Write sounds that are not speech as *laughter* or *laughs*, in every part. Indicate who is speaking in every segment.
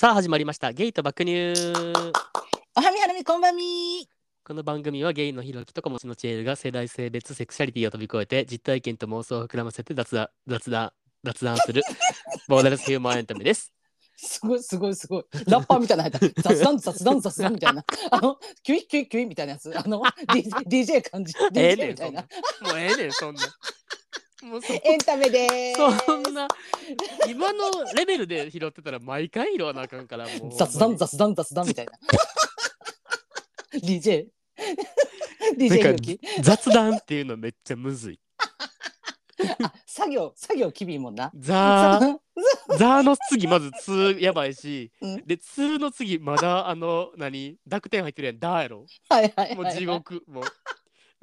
Speaker 1: さあ始まりました。ゲイと爆乳。
Speaker 2: おはみはるみこんばんみ。
Speaker 1: この番組はゲイのひろきと子持ちのチエルが世代性別セクシャリティを飛び越えて実体験と妄想を膨らませて雑談雑談雑談するボーダレスヒューマンエンタメです。
Speaker 2: すごいすごいすごい。ラッパーみたいなの入った。雑談雑談雑談みたいな。あのキュイキュイキュイみたいなやつ。あの DJ, DJ 感じ *laughs*
Speaker 1: ええ
Speaker 2: DJ みたいな。
Speaker 1: そんな。もうええねんそんなもうそ
Speaker 2: エンタメで
Speaker 1: そんな。今のレベルで拾ってたら毎回拾わなあかんからもう。
Speaker 2: 雑談雑談雑談みたいな。*laughs* DJ DJ *laughs*
Speaker 1: 雑談っていうのめっちゃむずい。*laughs*
Speaker 2: あ作業作業きびいもんな。
Speaker 1: ザー。ザーの次まず2やばいし、
Speaker 2: うん。
Speaker 1: で2の次まだあの何濁点入ってるやん。ダーやろ。
Speaker 2: はいはいはい
Speaker 1: もう地獄。もう。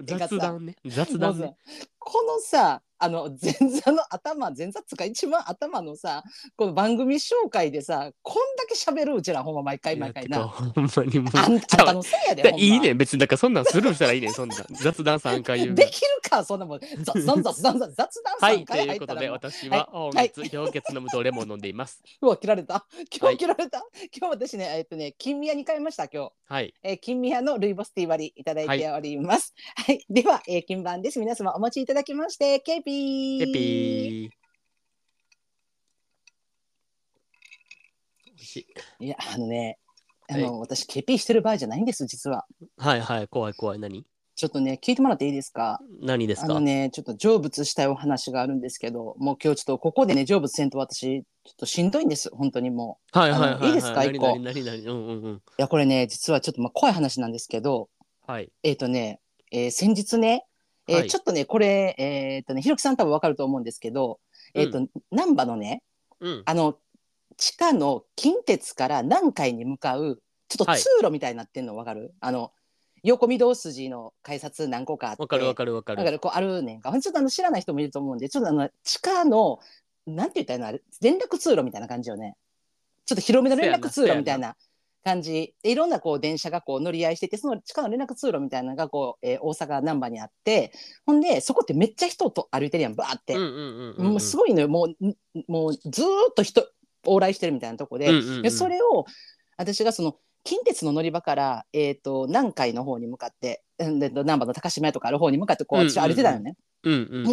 Speaker 1: 雑談ね。雑談ね。
Speaker 2: このさあの *laughs* 前座の頭前座っつうか一番頭のさこの番組紹介でさこんだけ喋るうちらほんま毎回毎回な。
Speaker 1: ほんまにもう
Speaker 2: あんたのせいやで
Speaker 1: いいね。ん別にだからそんなんスルーしたらいいねんそんなん。雑談3回言う *laughs*
Speaker 2: できるかそんなもん。雑談雑談雑談3
Speaker 1: はいと
Speaker 2: 回
Speaker 1: いうことで私は本
Speaker 2: はい。
Speaker 1: 日氷結の無糖レモン飲んでいます。*laughs*
Speaker 2: うわ切られた。今
Speaker 1: はい。
Speaker 2: 日切られた、今日私ねえっとね金宮に買いました今日、
Speaker 1: はい。
Speaker 2: えー、金宮のルイボスティー割りいただいております。はい、では、えー、金番です。皆様お持ちいただきましてケーピー。
Speaker 1: ペピー。美味しい。
Speaker 2: いやあのねあの、私ケピーしてる場合じゃないんです実は。
Speaker 1: はいはい怖い怖い。何？
Speaker 2: ちょっとね聞いてもらっていいですか？
Speaker 1: 何ですか？
Speaker 2: あのねちょっと成仏したいお話があるんですけどもう今日ちょっとここでね成仏せんと私ちょっとしんどいんです本当にもう。
Speaker 1: はいはいはいはい。
Speaker 2: いいですか？
Speaker 1: 何
Speaker 2: 一個。
Speaker 1: 何何何？うんうんうん。
Speaker 2: いやこれね実はちょっとまあ怖い話なんですけど
Speaker 1: はい。
Speaker 2: えっ、とね、えー先日ね、えー
Speaker 1: はい。
Speaker 2: ちょっとねこれえっ、とねひろきさん多分わかると思うんですけど、えっ、と難波のね
Speaker 1: うん。
Speaker 2: あの地下の近鉄から南海に向かうちょっと
Speaker 1: はい。
Speaker 2: 通路みたいになってんのわかる、あの横御堂筋の改札何個かあって
Speaker 1: わかるわかるわかる。
Speaker 2: だからこうあるねんか。ちょっとあの知らない人もいると思うんで、ちょっとあの地下の、なんて言ったらいいの？あれ、連絡通路みたいな感じよね。ちょっと広めの連絡通路みたいな感じ。で、いろんなこう電車がこう乗り合いしてて、その地下の連絡通路みたいなのがこう、えー大阪難波にあって、ほんで、そこってめっちゃ人と歩いてるやん、バーって。もうすごいのよ、もう、んもうずーっと人、往来してるみたいなとこで、
Speaker 1: うんうんうん。
Speaker 2: でそれを私がその近鉄の乗り場から、えー、と南海の方に向かって難波の高島屋とかある方に向かってこう私歩いてたよね。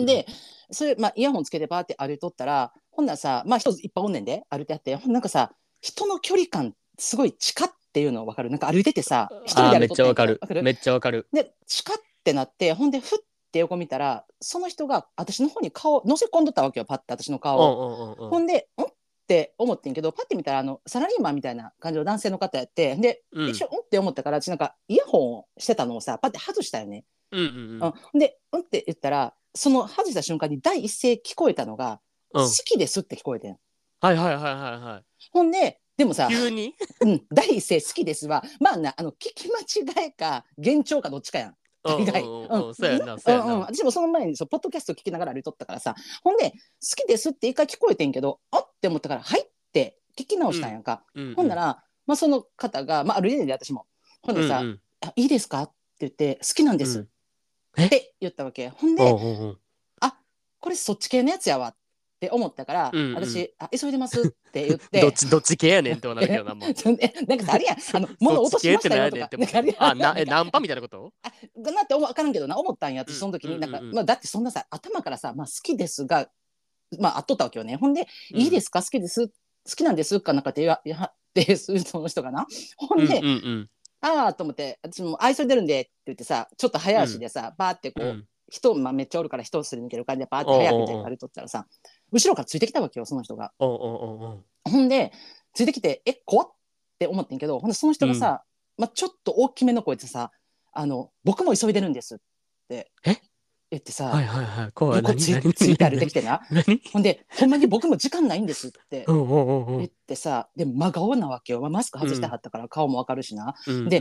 Speaker 2: でそれ、まあ、イヤホンつけてバーって歩いとったらほんならさまあ人いっぱいおんねんで歩いてあって。ほんなんかさ人の距離感すごい近っていうの分かる？なんか歩いててさ一人で歩いと
Speaker 1: ちゃわかる。めっちゃわかる。
Speaker 2: で近ってなってほんでふって横見たらその人が私の方に顔乗せ込んどったわけよパッて私の顔を。ほんで、んって思ってんけど、パッて見たら、あの、サラリーマンみたいな感じの男性の方やって、で、
Speaker 1: うん。
Speaker 2: 一緒、んって思ったから、私なんか、イヤホンをしてたのをさ、パッて外したよね。
Speaker 1: うんうんうん。
Speaker 2: うん、で、うんって言ったら、その外した瞬間に第一声聞こえたのが、
Speaker 1: うん。
Speaker 2: 好きですって聞こえてん。
Speaker 1: はいはいはいはいは
Speaker 2: ほんで、でもさ
Speaker 1: い、急に？
Speaker 2: うん、第一声好きですは、まあな、あの、聞き間違いか、幻聴かどっちかやん。大概。
Speaker 1: うん。そうやなそう
Speaker 2: 私もその前にそうポッドキャスト聞きながら歩いとったからさほんで好きですって一回聞こえてんけどあって思ったからはいって聞き直したんやんか、
Speaker 1: うんうん
Speaker 2: ほんなら、まあ、その方が、まあ、歩いてんで私も。ほんでさ、
Speaker 1: うんうん。
Speaker 2: あ「いいですか?」って言って「好きなんです」
Speaker 1: うん
Speaker 2: っ
Speaker 1: え
Speaker 2: て言ったわけほんで
Speaker 1: おうおうおう
Speaker 2: これそっち系のやつやわって思ったから、
Speaker 1: うんうん。
Speaker 2: 私あ「急いでます」って言っ *laughs* て。
Speaker 1: どっちどっち系やねんってなるけどなも *laughs*
Speaker 2: なんかさあれやん。あの物落としましたよとか。あ
Speaker 1: なえナンパみたいなこと？
Speaker 2: あがなって思う分からんけどな思ったんや私その時に。なんか、
Speaker 1: うんうんうん。
Speaker 2: まあ、だってそんなさ頭からさ「まあ、好きですが」まああっとったわけよね。ほんで「
Speaker 1: うん。
Speaker 2: いいですか？好きです。好きなんです」か？なんかって言わって *laughs* その人がな。ほんで、
Speaker 1: うんうん
Speaker 2: ああと思って私も「愛想出るんで」って言ってさちょっと早足でさ、バーってこう、
Speaker 1: うんうん
Speaker 2: 人、まあ、めっちゃおるから人をすり抜ける感じでバーって早くて
Speaker 1: おうおうおう
Speaker 2: 歩いとったらさ後ろからついてきたわけよその人が。ほんでついてきて「え怖っ!」って思ってんけどほんでその人がさ、まあ、ちょっと大きめの声でさ「あの僕も急いでるんです」って
Speaker 1: え？
Speaker 2: 言ってさ、
Speaker 1: はいはいはい。怖い。
Speaker 2: 横つついて歩いてきてな。
Speaker 1: 何
Speaker 2: ほんで「ほんまに僕も時間ないんです」って
Speaker 1: うんうんうんうん。
Speaker 2: 言ってさで真顔なわけよ、まあ、マスク外してはったから顔もわかるしな。
Speaker 1: うん
Speaker 2: で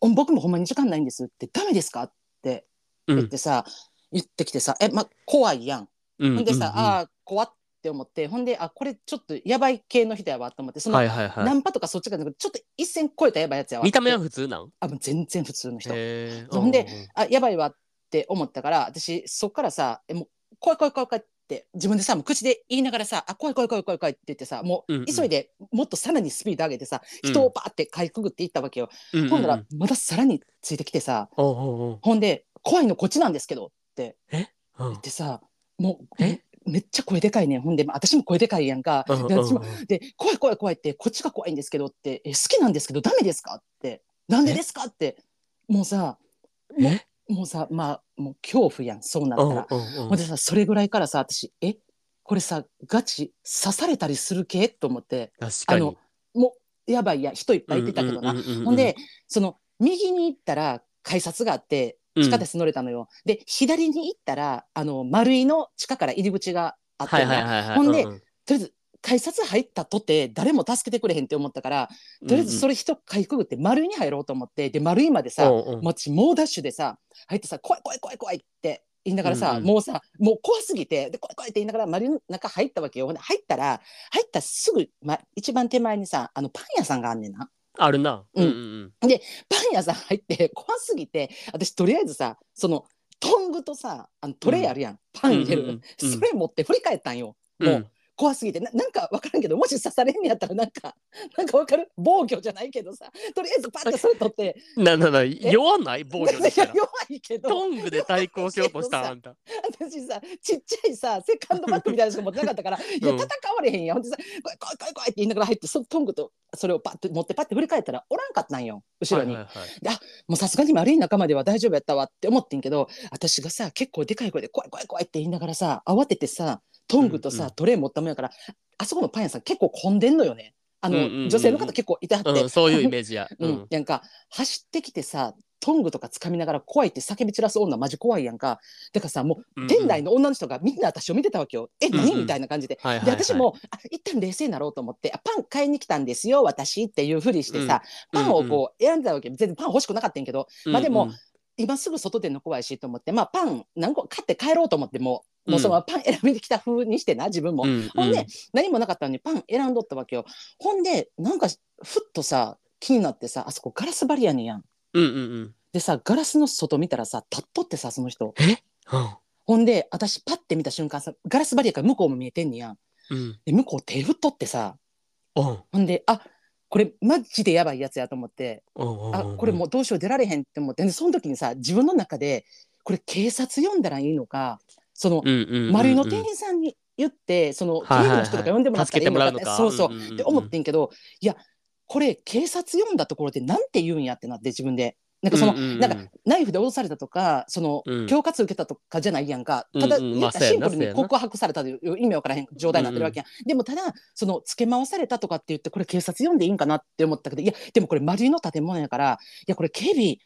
Speaker 1: うん「
Speaker 2: 僕もほんまに時間ないんです」って「ダメですか?」って
Speaker 1: うん
Speaker 2: 言ってさ、言ってきてさ「えまあ怖いやん」
Speaker 1: うん
Speaker 2: ほんでさ「
Speaker 1: うんうん。
Speaker 2: ああ怖っ」って思って。ほんであこれちょっとやばい系の人やわと思って。その、
Speaker 1: はいはいはい。
Speaker 2: ナンパとかそっちがなくてちょっと一線超えたやばいやつやわ
Speaker 1: 見た目は普通なん？
Speaker 2: あもう全然普通の人。
Speaker 1: へー。
Speaker 2: ほんであやばいわって思ったから私そっからさえもう怖い怖い怖い怖いっって自分でさもう口で言いながらさ「あ怖い怖い怖い怖い怖い」って言ってさも
Speaker 1: うんう
Speaker 2: うん。急いでもっとさらにスピード上げてさ、
Speaker 1: うん。
Speaker 2: 人をバーってかいくぐっていったわけよ、
Speaker 1: うんうんうん。
Speaker 2: ほんならまたさらについてきてさ。
Speaker 1: おうおうおう。
Speaker 2: ほんで「怖いのこっちなんですけど」って。
Speaker 1: うん。
Speaker 2: 言ってさもう
Speaker 1: え？
Speaker 2: めっちゃ声でかいねん。ほんでまあ私も声でかいやんか、
Speaker 1: うんうん
Speaker 2: で私も
Speaker 1: うん
Speaker 2: で「怖い怖い怖い」って「こっちが怖いんですけど」って「え好きなんですけどダメですか?」って「なんでですか?」って。もうさも
Speaker 1: え？
Speaker 2: うもうさまあもう恐怖やんそうなったら。
Speaker 1: うんうんうん
Speaker 2: ほんでさそれぐらいからさ私え？これさガチ刺されたりする系？と思って。あのもうやばいや人いっぱいいてたけどな、
Speaker 1: うんうんうんうん
Speaker 2: ほんでその右に行ったら改札があって
Speaker 1: うん
Speaker 2: 地下鉄乗れたのよ、で左に行ったらあの丸井の地下から入り口があって、
Speaker 1: はいはいはいはい。
Speaker 2: ほんで
Speaker 1: うう
Speaker 2: とりあえず改札入ったとて誰も助けてくれへんって思ったからとりあえずそれ人かいくぐって丸井に入ろうと思ってで丸井までさ、
Speaker 1: うんうん。
Speaker 2: もち猛ダッシュでさ入ってさ怖い怖い怖い怖いって言いながらさ、
Speaker 1: うんうん。
Speaker 2: もうさもう怖すぎてで怖い怖いって言いながら丸の中入ったわけよ。ほんで入ったら入ったすぐ、ま、一番手前にさあのパン屋さんがあんねんな
Speaker 1: あるな。
Speaker 2: うん。
Speaker 1: うん
Speaker 2: パン屋さん入って *laughs* 怖すぎて私とりあえずさそのトングとさあのトレイあるやん、パン入れる、
Speaker 1: うんうんうん。
Speaker 2: それ持って振り返ったんよ。もう、
Speaker 1: うん
Speaker 2: 怖すぎて。ななんか分からんけどもし刺されんのやったらなんか *laughs* なんか分かる？防御じゃないけどさ。とりあえずパッとそれ取って。
Speaker 1: ななな弱ない？防御でしたら。*laughs*
Speaker 2: 弱いけど。
Speaker 1: トングで対抗しようとしたあんた。
Speaker 2: 私さちっちゃいさセカンドバッグみたいなのしか持ってなかったから、いや
Speaker 1: うん
Speaker 2: 戦われへんやん。ほんでさ怖い怖い怖い怖いって言いながら入ってそのトングとそれをパッと持ってパッて振り返ったらおらんかったんよ後ろに、
Speaker 1: はいはいはい。
Speaker 2: もうさすがに悪い仲間では大丈夫やったわって思ってんけど私がさ結構でかい声で怖い怖い怖いって言いながらさ慌ててさトングとさ、
Speaker 1: うんうん。
Speaker 2: トレイ持ったもんやからあそこのパン屋さん結構混んでんのよね。あの、
Speaker 1: うんうんうんうん。
Speaker 2: 女性の方結構いてはって、
Speaker 1: うん、そういうイメージや。
Speaker 2: う *laughs*
Speaker 1: うん。ん、
Speaker 2: なんか走ってきてさトングとか掴みながら怖いって叫び散らす女マジ怖いやんか。だからさもう店内の女の人がみんな私を見てたわけよ、え何、
Speaker 1: うんうん。
Speaker 2: みたいな感じで。
Speaker 1: はいはいはい、
Speaker 2: で私もあ一旦冷静になろうと思ってあパン買いに来たんですよ私っていうふりしてさ、
Speaker 1: うん。
Speaker 2: パンをこう選んでたわけ。全然パン欲しくなかったんやけど、
Speaker 1: うん、
Speaker 2: まあでも
Speaker 1: うん
Speaker 2: 今すぐ外出るの怖いしと思ってまあパン何個買って帰ろうと思ってもうもうそのパン選びに来た風にしてな自分も、
Speaker 1: うん
Speaker 2: ほんで、何もなかったのにパン選んどったわけよ。ほんでなんかふっとさ気になってさあそこガラス張りやねんやん。
Speaker 1: うんうんうん。
Speaker 2: でさガラスの外見たらさ立っとってさその人。
Speaker 1: え？うん。
Speaker 2: ほんで私パッて見た瞬間さガラス張りやから向こうも見えてんねやん。
Speaker 1: うん。
Speaker 2: で向こう手振っとってさ。
Speaker 1: うん。
Speaker 2: ほんであこれマジでやばいやつやと思って。
Speaker 1: うん。
Speaker 2: あこれもうどうしよう出られへんって思って。でその時にさ自分の中でこれ警察呼んだらいいのかその丸井の店員さんに言ってその警備の人とか呼んでもらったらいいのかってそうそう、って思ってんけどいやこれ警察呼んだところでなんて言うんやってなって自分で。なんかその、なんかナイフで脅されたとかその、
Speaker 1: うん。
Speaker 2: 恐喝受けたとかじゃないやんか。ただ、シンプルに告白されたという意味わからへん状態になってるわけやん、でもただその付け回されたとかって言ってこれ警察呼んでいいんかなって思ったけどいやでもこれ丸いの建物やからいやこれ警備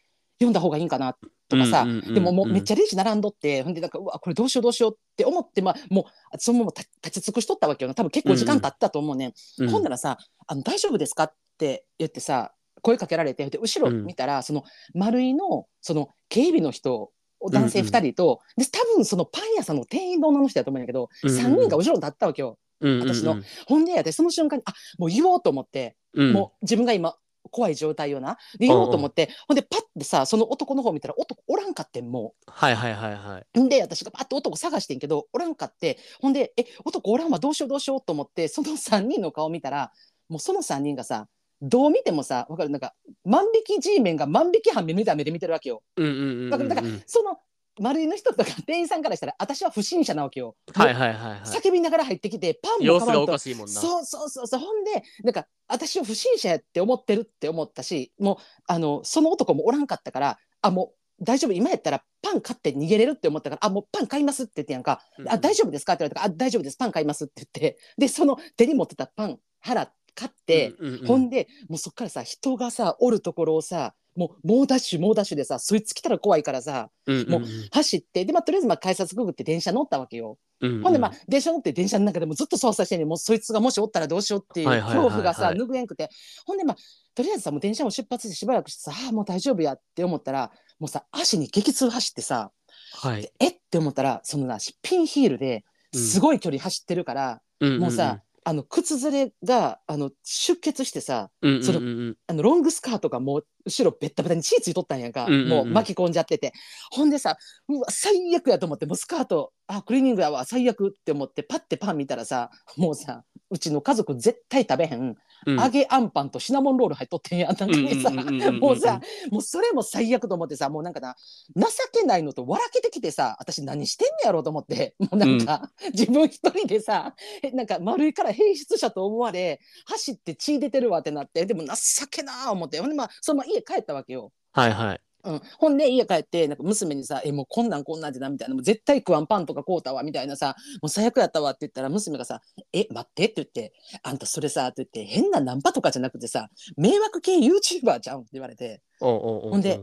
Speaker 2: 呼んだ方がいいんかなとかさ、
Speaker 1: うんうんうんうん
Speaker 2: でももうめっちゃレジ並んどってほんでなんかうわこれどうしようどうしようって思ってまあもうそのまま立立ち尽くしとったわけよな。多分結構時間経ったと思うね、
Speaker 1: うん。
Speaker 2: ほんならさあの「大丈夫ですか?」って言ってさ声かけられてで後ろ見たら、その丸井のその警備の人男性2人と、で多分そのパン屋さんの店員の女の人だと思うんやけど、
Speaker 1: うんうん
Speaker 2: 3人が後ろに立ったわけよ。
Speaker 1: うんうんうん。
Speaker 2: 私の。ほんで私その瞬間にあもう言おうと思って、
Speaker 1: うん。
Speaker 2: もう自分が今怖い状態よなで言おうと思って、ほんでパッてさその男の方見たら男おらんかってんも
Speaker 1: はいはいはいはい。う
Speaker 2: んで私がパッと男探してんけどおらんかってほんでえ男おらんわどうしようどうしようと思ってその3人の顔見たらもうその3人がさどう見てもさわかる？なんか万引き G メンが万引き犯見た目で見てるわけよ。
Speaker 1: うんうんうんうん。
Speaker 2: わかる？だからその丸いの人とか店員さんからしたら私は不審者なわけよ。
Speaker 1: はいはいはいはい。
Speaker 2: 叫びながら入ってきてパンも
Speaker 1: 様子がお
Speaker 2: 買わんと
Speaker 1: かしいもんな。
Speaker 2: そうそうそうそう。ほんでなんか私を不審者やって思ってるって思ったしもうあのその男もおらんかったからあもう大丈夫今やったらパン買って逃げれるって思ったからあもうパン買いますって言ってやんか、
Speaker 1: うん
Speaker 2: あ大丈夫ですかって言われたからあ大丈夫ですパン買いますって言ってでその手に持ってたパン払買って、
Speaker 1: うんうんうん。
Speaker 2: ほんでもうそっからさ人がさおるところをさもう猛ダッシュ猛ダッシュでさそいつ来たら怖いからさ
Speaker 1: うんうん
Speaker 2: もう走ってで、まあ、とりあえずまあ改札くぐって電車乗ったわけよ。
Speaker 1: うんうん。
Speaker 2: ほんでまあ電車乗って電車の中でもずっと操作してんねんもうそいつがもしおったらどうしようっていう
Speaker 1: はいはいはいはい。
Speaker 2: 恐怖がさ拭えんくて。ほんでまあとりあえずさもう電車も出発してしばらくしてさあーもう大丈夫やって思ったらもうさ足に激痛走ってさ
Speaker 1: はい。
Speaker 2: えって思ったらそのなピンヒールですごい距離走ってるから、もうさあの靴ずれがあの出血してさ
Speaker 1: うんうんうん
Speaker 2: その
Speaker 1: うん
Speaker 2: あのロングスカートがもう後ろベッタベタに血ついとったんやんか、
Speaker 1: うんうんうん。
Speaker 2: もう巻き込んじゃってて。ほんでさうわ最悪やと思ってもうスカートあクリーニングやわ最悪って思ってパッてパン見たらさもうさうちの家族絶対食べへん、
Speaker 1: うん。
Speaker 2: 揚げあんパンとシナモンロール入っとってんやん。なんかにさ、
Speaker 1: うんうんうんうんうん
Speaker 2: もうさもうそれも最悪と思ってさもうなんかな情けないのと笑けてきてさ私何してんねやろうと思ってもうなんか、自分一人でさえなんか丸いから変質者と思われ走って血出てるわってなってでも情けなあ思って。ほんでまあそのまま家帰ったわけよ。
Speaker 1: はいはい。
Speaker 2: うん、ほんで家帰ってなんか娘にさ「えもうこんなんこんなんでな」みたいな「もう絶対食わんパンとか買うたわ」みたいなさ「もう最悪やったわ」って言ったら娘がさ「え待って」って言って「あんたそれさ」って言って変なナンパとかじゃなくてさ迷惑系 YouTuber じゃんって言われて。ほんで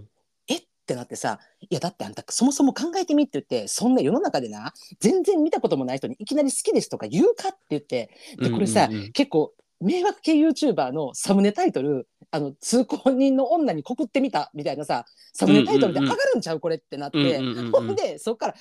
Speaker 2: え？ってなってさ「いやだってあんたそもそも考えてみ」って言ってそんな世の中でな全然見たこともない人にいきなり好きですとか言うかって言ってでこれさ、結構迷惑系 YouTuber のサムネタイトルあの通行人の女に告ってみたみたいなさサムネタイトルで上がるんちゃうこれってなって、ほんでそっから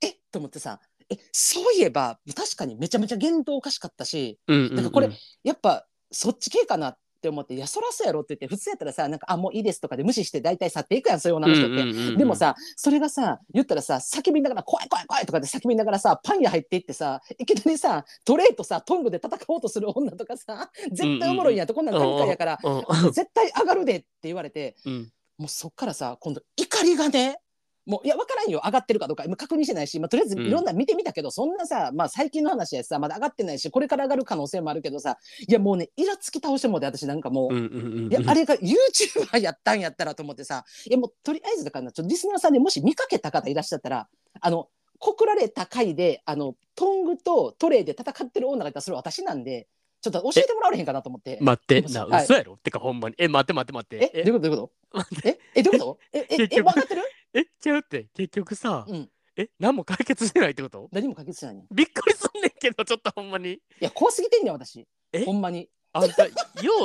Speaker 2: え？っと思ってさえ？そういえば確かにめちゃめちゃ言動おかしかったし
Speaker 1: うんうんうん。
Speaker 2: なんかこれやっぱそっち系かなって思って「いやそらそうやろ」って言って普通やったらさなんか「あもういいです」とかで無視して大体去っていくやんそういう女の人って。
Speaker 1: うんうんうんうん
Speaker 2: でもさそれがさ言ったらさ叫びながら「怖い怖い怖い」とかで叫びながらさパン屋入っていってさいきなりさトレイとさトングで戦おうとする女とかさ *laughs* 絶対おもろいんやとこんなん神回やから
Speaker 1: うんうん
Speaker 2: 絶対上がるでって言われて
Speaker 1: うん
Speaker 2: もうそっからさ今度怒りがねもういや分からんよ。上がってるかどうか。今確認してないし、まあ、とりあえず
Speaker 1: うん。
Speaker 2: いろんな見てみたけど、そんなさ、まあ、最近の話やしさまだ上がってないしこれから上がる可能性もあるけどさいやもうねイラつき倒してもうて私なんかもう。
Speaker 1: うんうんうんうん。
Speaker 2: いやあれが YouTuber やったんやったらと思ってさいやもうとりあえずだからなちょっとリスナーさんでもし見かけた方いらっしゃったらあの告られた回であのトングとトレイで戦ってる女がいたらそれ私なんでちょっと教えてもらわれへんかなと思って。
Speaker 1: 待って、な、
Speaker 2: もしはい
Speaker 1: 嘘やろ？てかほんまに。え、待って待って待って。
Speaker 2: えどういうこと？どういうこと？ええどういうこと？ええ *laughs* え分かってる？
Speaker 1: え、違うって、結局さ、
Speaker 2: うん。
Speaker 1: え、何も解決してないってこと？
Speaker 2: 何も解決しないね。
Speaker 1: びっくりすんねんけど、ちょっとほんまに。
Speaker 2: や怖すぎてんねん私。
Speaker 1: え？
Speaker 2: ほんまに。
Speaker 1: あんた、よ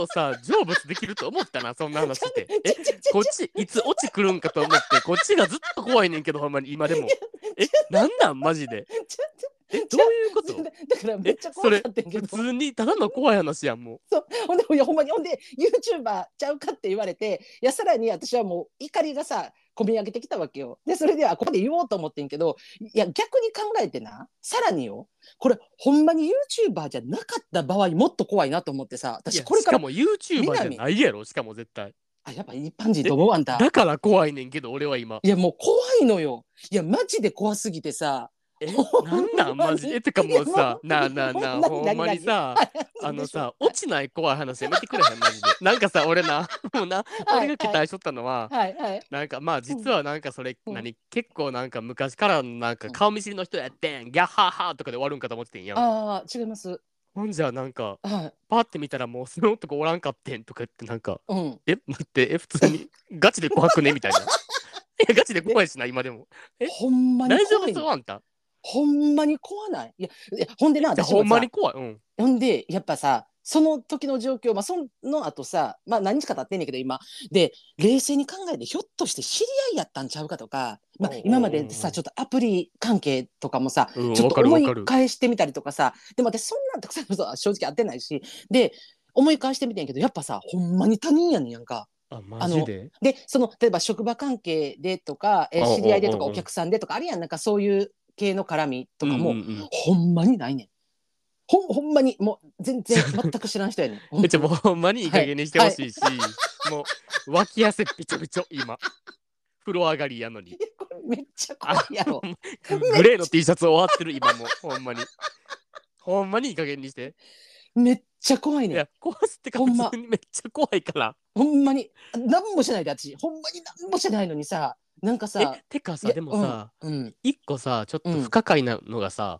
Speaker 1: うさ、成仏できると思ったな、*laughs* そんな話って。え、こっち、いつ落ち来るんかと思って、こっちがずっと怖いねんけど、ほんまに、今でも。*laughs* え、なんなん？マジで。え、どういうこと？
Speaker 2: だからめっちゃ怖かったんけ
Speaker 1: 普
Speaker 2: ど
Speaker 1: 通にただの怖い話やん、も
Speaker 2: そう。ほんでほんまにほんで YouTuber ちゃうかって言われていやさらに私はもう怒りがさ込み上げてきたわけよ。でそれではここで言おうと思ってんけどいや逆に考えてな。さらによ。これほんまに YouTuber じゃなかった場合もっと怖いなと思ってさ。私これか
Speaker 1: やしからも YouTuber じゃないやろ、しかも絶対。
Speaker 2: あやっぱ一般人と思うあんた。
Speaker 1: だから怖いねんけど、俺は今。
Speaker 2: いやもう怖いのよ。いやマジで怖すぎてさ
Speaker 1: え、なんなん？マジ？で。え、てかもうさなあなあなあ、
Speaker 2: 何
Speaker 1: ほんまにさ、あのさ、落ちない怖い話やめてくれへん、マジで。*laughs* なんかさ、俺な、もうな、俺が期待しとったのは、なんかまあ実はなんかそれ、
Speaker 2: うん。
Speaker 1: 何？結構なんか昔からのなんか顔見知りの人やってん、ギャッハーハーとかで終わるんかと思ってんやん。
Speaker 2: ああ違います。
Speaker 1: ほんじゃなんか
Speaker 2: はい。
Speaker 1: パって見たらもうその男おらんかってんとか言ってなんか
Speaker 2: うん。
Speaker 1: え待ってえ普通にガチで怖くね？みたいな。*laughs* えガチで怖いしな今でも。え？
Speaker 2: ほんまに
Speaker 1: 大丈夫そう？あんた
Speaker 2: ほんまに怖ない？いやいやほんでな私もさ
Speaker 1: ほんまに怖い。うん。
Speaker 2: ほんでやっぱさその時の状況、まあ、その後さ、まあ、何日か経ってんねんけど今。で冷静に考えてひょっとして知り合いやったんちゃうかとか、まあ今までさちょっとアプリ関係とかもさ
Speaker 1: うん
Speaker 2: ちょっと思い返してみたりとかさでも私そんなんたくさん *laughs* 正直会ってないし。で思い返してみてんけどやっぱさほんまに他人やねんやんか。
Speaker 1: あマジで？
Speaker 2: でその例えば職場関係でとか、え知り合いでとかお客さんでとかあるやん。なんかそういう系の絡みとかも、
Speaker 1: うんうんうん。
Speaker 2: ほんまにないねん。ほんほんまにもう全然全く知らん人やねん。*laughs*
Speaker 1: えちょもうほんまにいい加減にしてほしいし、もう脇汗びちょびちょ今。風呂上がりやのに。
Speaker 2: めっちゃ怖いやろ。
Speaker 1: ググレーの T シャツ終わってる今もう。ほんまに。ほんまにいい加減にして。
Speaker 2: めっちゃ怖い
Speaker 1: い
Speaker 2: ねん。
Speaker 1: や怖すってか
Speaker 2: ほんま。
Speaker 1: にめっちゃ怖いから。
Speaker 2: ほんまに。何もしないで私。ほんまに何もしないのにさなんかさ
Speaker 1: えてかさ
Speaker 2: いや
Speaker 1: でもさ、
Speaker 2: うん、うん
Speaker 1: 一個さちょっと
Speaker 2: うん
Speaker 1: 不可解なのがさ、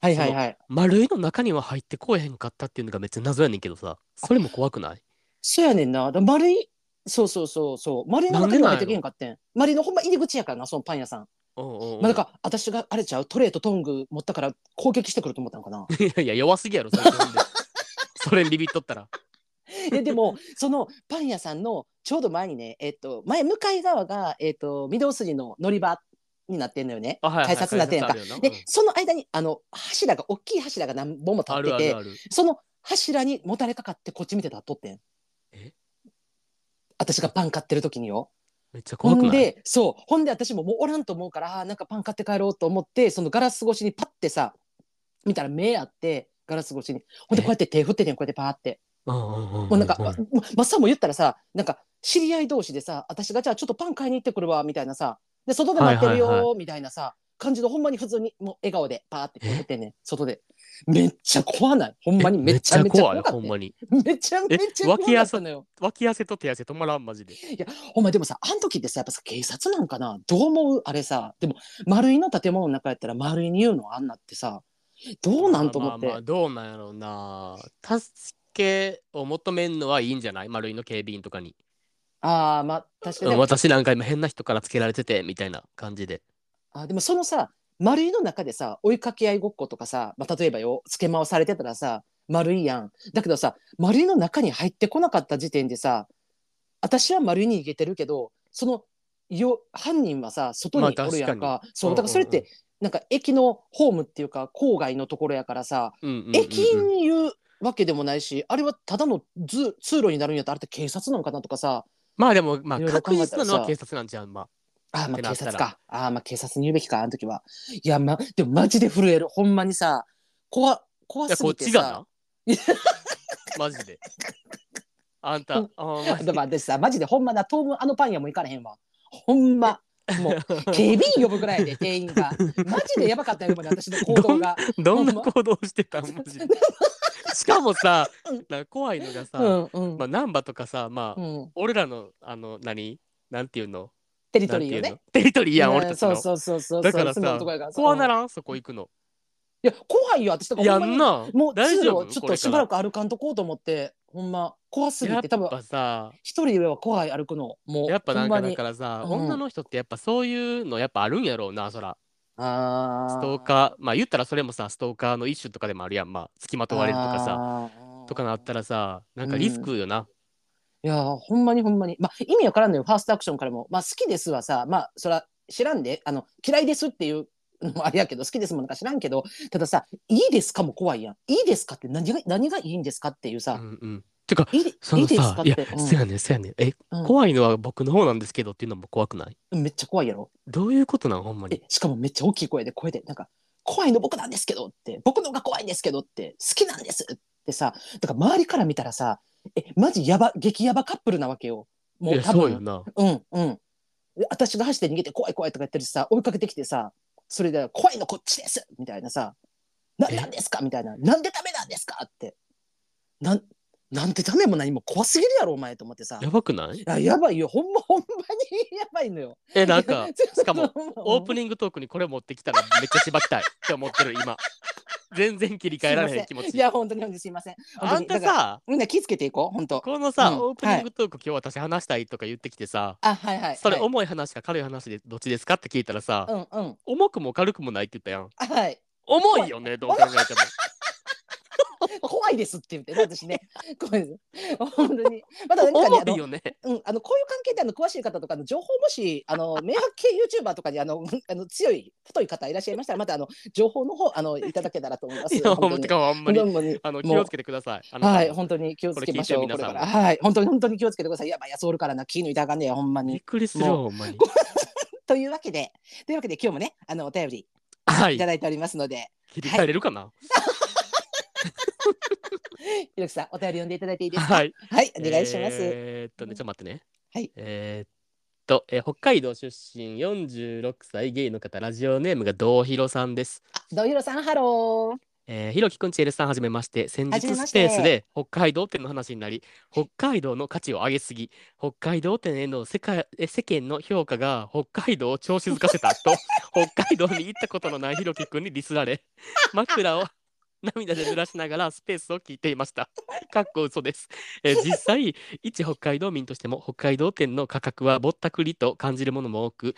Speaker 2: はいはいはい。
Speaker 1: 丸いの中には入ってこえへんかったっていうのがめっちゃ謎やねんけどさそれも怖くない？
Speaker 2: そうやねんな。だ丸いそうそうそうそう丸いの中には入ってけへんかってん。丸いのほんま入り口やからなそのパン屋さん。
Speaker 1: おうおうおう
Speaker 2: まあ、なんか私があれちゃう？トレーとトング持ったから攻撃してくると思ったのかな。*laughs*
Speaker 1: いやいや弱すぎやろそれそれにビビっとったら
Speaker 2: えでもそのパン屋さんのちょうど前にね、えっと、前向かい側が、えっと、御堂筋の乗り場になってんのよね。改札になってんやんかでその間にあの柱が大きい柱が何本も立
Speaker 1: あ
Speaker 2: ってて。その柱にもたれかかってこっち見て立っとってん。
Speaker 1: え？
Speaker 2: 私がパン買ってる時によ。
Speaker 1: めっちゃ
Speaker 2: ほ
Speaker 1: 怖くない？
Speaker 2: んでそう。ほんで私ももうおらんと思うからあーなんかパン買って帰ろうと思ってそのガラス越しにパッてさ見たら目あってガラス越しに。ほんでこうやって手振っててんこうやってパーってもうなんか、ままっさんも言ったらさなんか知り合い同士でさ私がじゃあちょっとパン買いに行ってくるわみたいなさで外で待ってるよみたいなさ感じのほんまに普通にもう笑顔でパーって手振ってんねん外で。めっちゃ怖ない？ほんまにめっちゃめっちゃ怖かった
Speaker 1: ほんまに。
Speaker 2: めちゃめちゃ怖かったのよ。
Speaker 1: 脇汗と手汗止まらん、マジで。
Speaker 2: ほんまでもさあの時ってさやっぱさ警察なんかな？どう思う？あれさでも丸いの建物の中やったら丸いに言うのあんなってさどうなんと思って、
Speaker 1: まあまあまあどうなんやろうな。助けを求めんのはいいんじゃない？丸いの警備員とかに。
Speaker 2: ああまあ確かに、
Speaker 1: うん私なんか今変な人からつけられててみたいな感じで。
Speaker 2: あでもそのさ丸いの中でさ追いかけ合いごっことかさ、まあ、例えばよつけ回されてたらさ丸いやん。だけどさ丸いの中に入ってこなかった時点でさ私は丸いに逃げてるけどそのよ犯人はさ外に
Speaker 1: まあ
Speaker 2: おるやんか,、
Speaker 1: 確かに。
Speaker 2: そうだからそれって、
Speaker 1: うんうん。
Speaker 2: なんか駅のホームっていうか郊外のところやからさ、
Speaker 1: うんうんうんうん。
Speaker 2: 駅員に言うわけでもないしあれはただのず通路になるんやったらあれって警察なのかなとかさ。
Speaker 1: まあでも、まあ確実なのは警察なんじゃん、まあ。
Speaker 2: あーまあ警察か。あーまあ警察に言うべきかあの時は。いやまでもマジで震える。ほんまにさ怖怖
Speaker 1: いや、
Speaker 2: す
Speaker 1: こっ
Speaker 2: ぎてさ
Speaker 1: ちがな。*laughs* マジで。あんた、あ
Speaker 2: で。も私さマジでほんまな当分あのパン屋も行かれへんわ。ほんま。もう *laughs* 警備員呼ぶぐらいで店員が。マジでやばかったよ今まで私の行動が。
Speaker 1: どんな行動してたん？マジで。*laughs* *laughs* しかもさ
Speaker 2: うん、
Speaker 1: なんか怖いのがさ、
Speaker 2: うんうん、
Speaker 1: まあ、難波とかさ、まあ、
Speaker 2: うん、
Speaker 1: 俺らの、あの、何？なんていうの？
Speaker 2: テリ
Speaker 1: なんていうの？
Speaker 2: トリーよね
Speaker 1: テリトリーやん、
Speaker 2: うん
Speaker 1: 俺たちの。
Speaker 2: そうそうそうそう
Speaker 1: だからさ
Speaker 2: そう
Speaker 1: 怖ならん？そこ行くの。
Speaker 2: いや怖いよ私とか
Speaker 1: や
Speaker 2: ほんまに。
Speaker 1: んな。
Speaker 2: もう
Speaker 1: 大丈夫？
Speaker 2: 通路ちょっとしばらく歩かんとこうと思ってほんま怖すぎ
Speaker 1: やって
Speaker 2: 多分。
Speaker 1: ぱさ、
Speaker 2: 一人では怖い歩くの。もう
Speaker 1: やっぱなんかだ
Speaker 2: ほんまに。
Speaker 1: からさ、
Speaker 2: うん。
Speaker 1: 女の人ってやっぱそういうのやっぱあるんやろうな、そら。
Speaker 2: あー。
Speaker 1: ストーカー、まあ言ったらそれもさ、ストーカーの一種とかでもあるやん。まあ、付きまとわれるとかさ、
Speaker 2: さ
Speaker 1: とかなったらさ、なんかリスクよな。
Speaker 2: いやーほんまにほんまに。まあ意味わからんのよ。ファーストアクションからも。まあ好きですはさまあそら知らんで。あの嫌いですっていうのもあれやけど好きですもなんか知らんけどたださいいですかも怖いやん。いいですかって何が何がいいんですかっていう
Speaker 1: う
Speaker 2: さ、
Speaker 1: んうん。てか、
Speaker 2: いいで
Speaker 1: その
Speaker 2: いいです
Speaker 1: さいや、
Speaker 2: かって、うん。
Speaker 1: そやねん、そやねん。え、
Speaker 2: うん。
Speaker 1: 怖いのは僕の方なんですけどっていうのも怖くない？
Speaker 2: めっちゃ怖いやろ。
Speaker 1: どういうことなんほんま
Speaker 2: え
Speaker 1: に。
Speaker 2: しかもめっちゃ大きい声で声でなんか怖いの僕なんですけどって。僕のが怖いんですけどって。好きなんですってさ。だから周りから見たらさえマジやば激ヤバカップルなわけよ。も
Speaker 1: いうや、
Speaker 2: 多分。
Speaker 1: そうよな。
Speaker 2: うんうん。で私が走って逃げて怖い怖いとか言ってるしさ追いかけてきてさそれで怖いのこっちですみたいなさ。な
Speaker 1: え？
Speaker 2: なんですかみたいな。なんでダメなんですかって。なんなんでダメも何も怖すぎるやろお前と思ってさ。
Speaker 1: やばくない？
Speaker 2: いややばいよ。ほんまほんまにやばいのよ。
Speaker 1: え、なんか、*laughs* しかも、オープ
Speaker 2: ニ
Speaker 1: ニングトークにこれ持ってきたらめっちゃしばきたいって思ってる、今。全然切り替えられへん気持ち。
Speaker 2: いや本当に本当にすいません。
Speaker 1: あんたさ、
Speaker 2: みんな気をつけていこう本当。
Speaker 1: このさ、
Speaker 2: うん
Speaker 1: オープニングトーク、今日私話したいとか言ってきてさ、
Speaker 2: あはいはい。
Speaker 1: それ
Speaker 2: はい
Speaker 1: 重い話か軽い話でどっちですかって聞いたらさ、
Speaker 2: うんうん。
Speaker 1: 重くも軽くもないって言ったやん。
Speaker 2: あはい。
Speaker 1: 重いよね、どう考えても。*laughs*
Speaker 2: 怖いですって言ってね私ね *laughs* 怖いです本当にまだなんかね
Speaker 1: よね。
Speaker 2: うん、あのこういう関係であの詳しい方とかの情報もしあの *laughs* 迷惑系 YouTuber とかにあのあの強い太い方いらっしゃいましたらまたあの情報の方あのいただけたらと思います。
Speaker 1: いや、
Speaker 2: 本当に
Speaker 1: あんまりあの気をつけてください。
Speaker 2: はい本当に気をつけましょう
Speaker 1: これ
Speaker 2: からはい本当に本当に気をつけてくださいやばいやつおるからな気抜いたらあかんねやほんま
Speaker 1: びっ
Speaker 2: に。
Speaker 1: くりするよ、
Speaker 2: も
Speaker 1: ほんまに。
Speaker 2: というわけでというわけで今日もねあのお便り
Speaker 1: はい
Speaker 2: いた。だいておりますので、
Speaker 1: 切り替えれるかな？*laughs*
Speaker 2: ひろきさんお便り読んでいただいていいですか？
Speaker 1: はい。
Speaker 2: はい、お願いします。
Speaker 1: えーっとね、ちょっと待ってね。
Speaker 2: はい
Speaker 1: えーっと、えー北海道出身46歳ゲイの方、ラジオネームがどうひろさんです。
Speaker 2: あ、どひろさんハロー。
Speaker 1: えー、ひろきくんちえるさんはじめまして先日ス
Speaker 2: はじめまして
Speaker 1: ペースで北海道展の話になり北海道の価値を上げすぎ北海道展への世界え世間の評価が北海道を調子づかせたと *laughs* 北海道に行ったことのないひろきくんにディスられ枕を涙で濡らしながらスペースを聞いていました。*laughs* かっこ嘘です。えー実際、一北海道民としても北海道展の価格はぼったくりと感じるものも多く、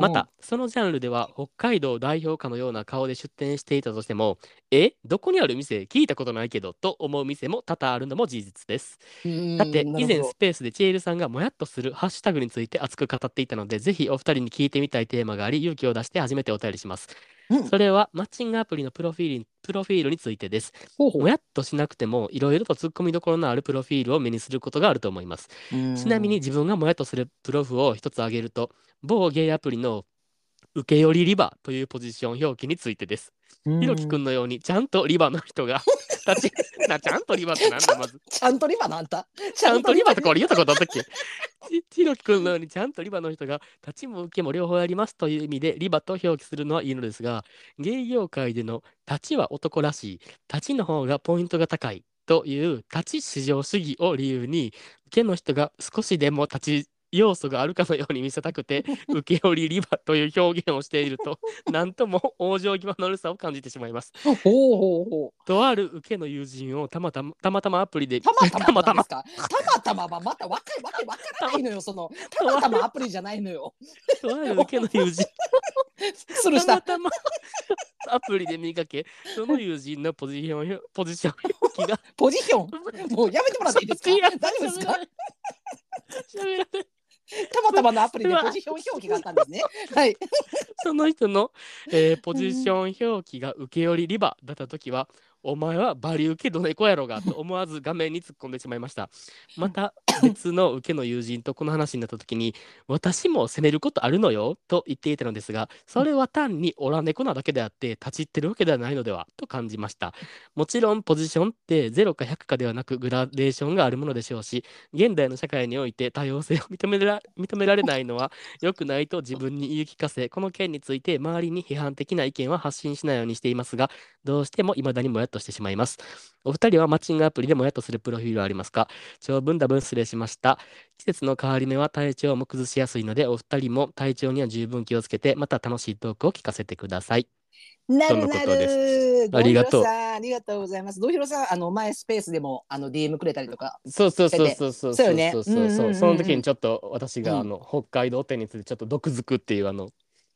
Speaker 1: また、そのジャンルでは北海道代表かのような顔で出店していたとしても、え、どこにある店聞いたことないけどと思う店も多々あるのも事実です。
Speaker 2: うん
Speaker 1: さて、以前スペースでチエルさんがもやっとするハッシュタグについて熱く語っていたので、ぜひお二人に聞いてみたいテーマがあり、勇気を出して初めてお便りします。
Speaker 2: うん
Speaker 1: それはマッチングアプリのプロフィールプロフィールについてです。
Speaker 2: ほうほう
Speaker 1: もやっとしなくても、いろいろと突っ込みどころのあるプロフィールを目にすることがあると思います。
Speaker 2: うん
Speaker 1: ちなみに自分がもやっとするプロフを一つ挙げると、某ゲイアプリの受け寄りリバというポジション表記についてです。ひろきくんのようにちゃんとリバの人が *laughs* 立ち、*laughs* なちゃんとリバってなんだまず。*laughs*
Speaker 2: ちゃんとリバのあんた。
Speaker 1: ちゃんとリバとか俺言った。ことあったっけ。ひひろきくんのようにちゃんとリバの人が立ちも受けも両方やりますという意味でリバと表記するのはいいのですが、芸業界での立ちは男らしい、立ちの方がポイントが高いという立ち至上主義を理由に、受けの人が少しでも立ち要素があるかのように見せたくて、*laughs* 受け寄りリバという表現をしていると、*laughs* なんとも往生際の悪さを感じてしまいます。
Speaker 2: ほうほうほう
Speaker 1: とある受けの友人をたまたまたまたまアプリで
Speaker 2: たまたま *laughs*
Speaker 1: たまたま
Speaker 2: たまたまはまたわかわけわからないのよそのたまたまアプリじゃないのよ
Speaker 1: とある受けの友人
Speaker 2: するした
Speaker 1: たまたまアプリで見かけ、その友人のポジション表ポジション表記が。
Speaker 2: ポジションもうやめてもらっていいですか大丈夫ですか
Speaker 1: 喋らない
Speaker 2: たまたまのアプリでポジション表記があったんですね。*laughs* はい。
Speaker 1: その人の、えーポジション表記が受け寄りリバだったときは、お前はバリ受けどねこやろがと思わず画面に突っ込んでしまいました。また別の受けの友人とこの話になったときに、私も責めることあるのよと言っていたのですが、それは単にオラ猫なだけであって、立ち入ってるわけではないのではと感じました。もちろんポジションって0か100かではなくグラデーションがあるものでしょうし、現代の社会において多様性を認めら認められないのは良くないと自分に言い聞かせ、この件について周りに批判的な意見は発信しないようにしていますが、どうしても未だにもやっとしてしまいます。お二人はマッチングアプリでもやっとするプロフィールはありますか？長文多文失礼しました。季節の変わり目は体調も崩しやすいので、お二人も体調には十分気をつけて、また楽しいトークを聞かせてください。
Speaker 2: なるなる。
Speaker 1: ありがとう。
Speaker 2: ありがとうございます。どひろさんあの前スペースでもあの DM くれたりとか
Speaker 1: そうそうそう。そうそう
Speaker 2: そうよね
Speaker 1: そうそう。
Speaker 2: うんう
Speaker 1: その時にちょっと私が
Speaker 2: うん。
Speaker 1: あの北海道店についてちょっと毒づくっていうあの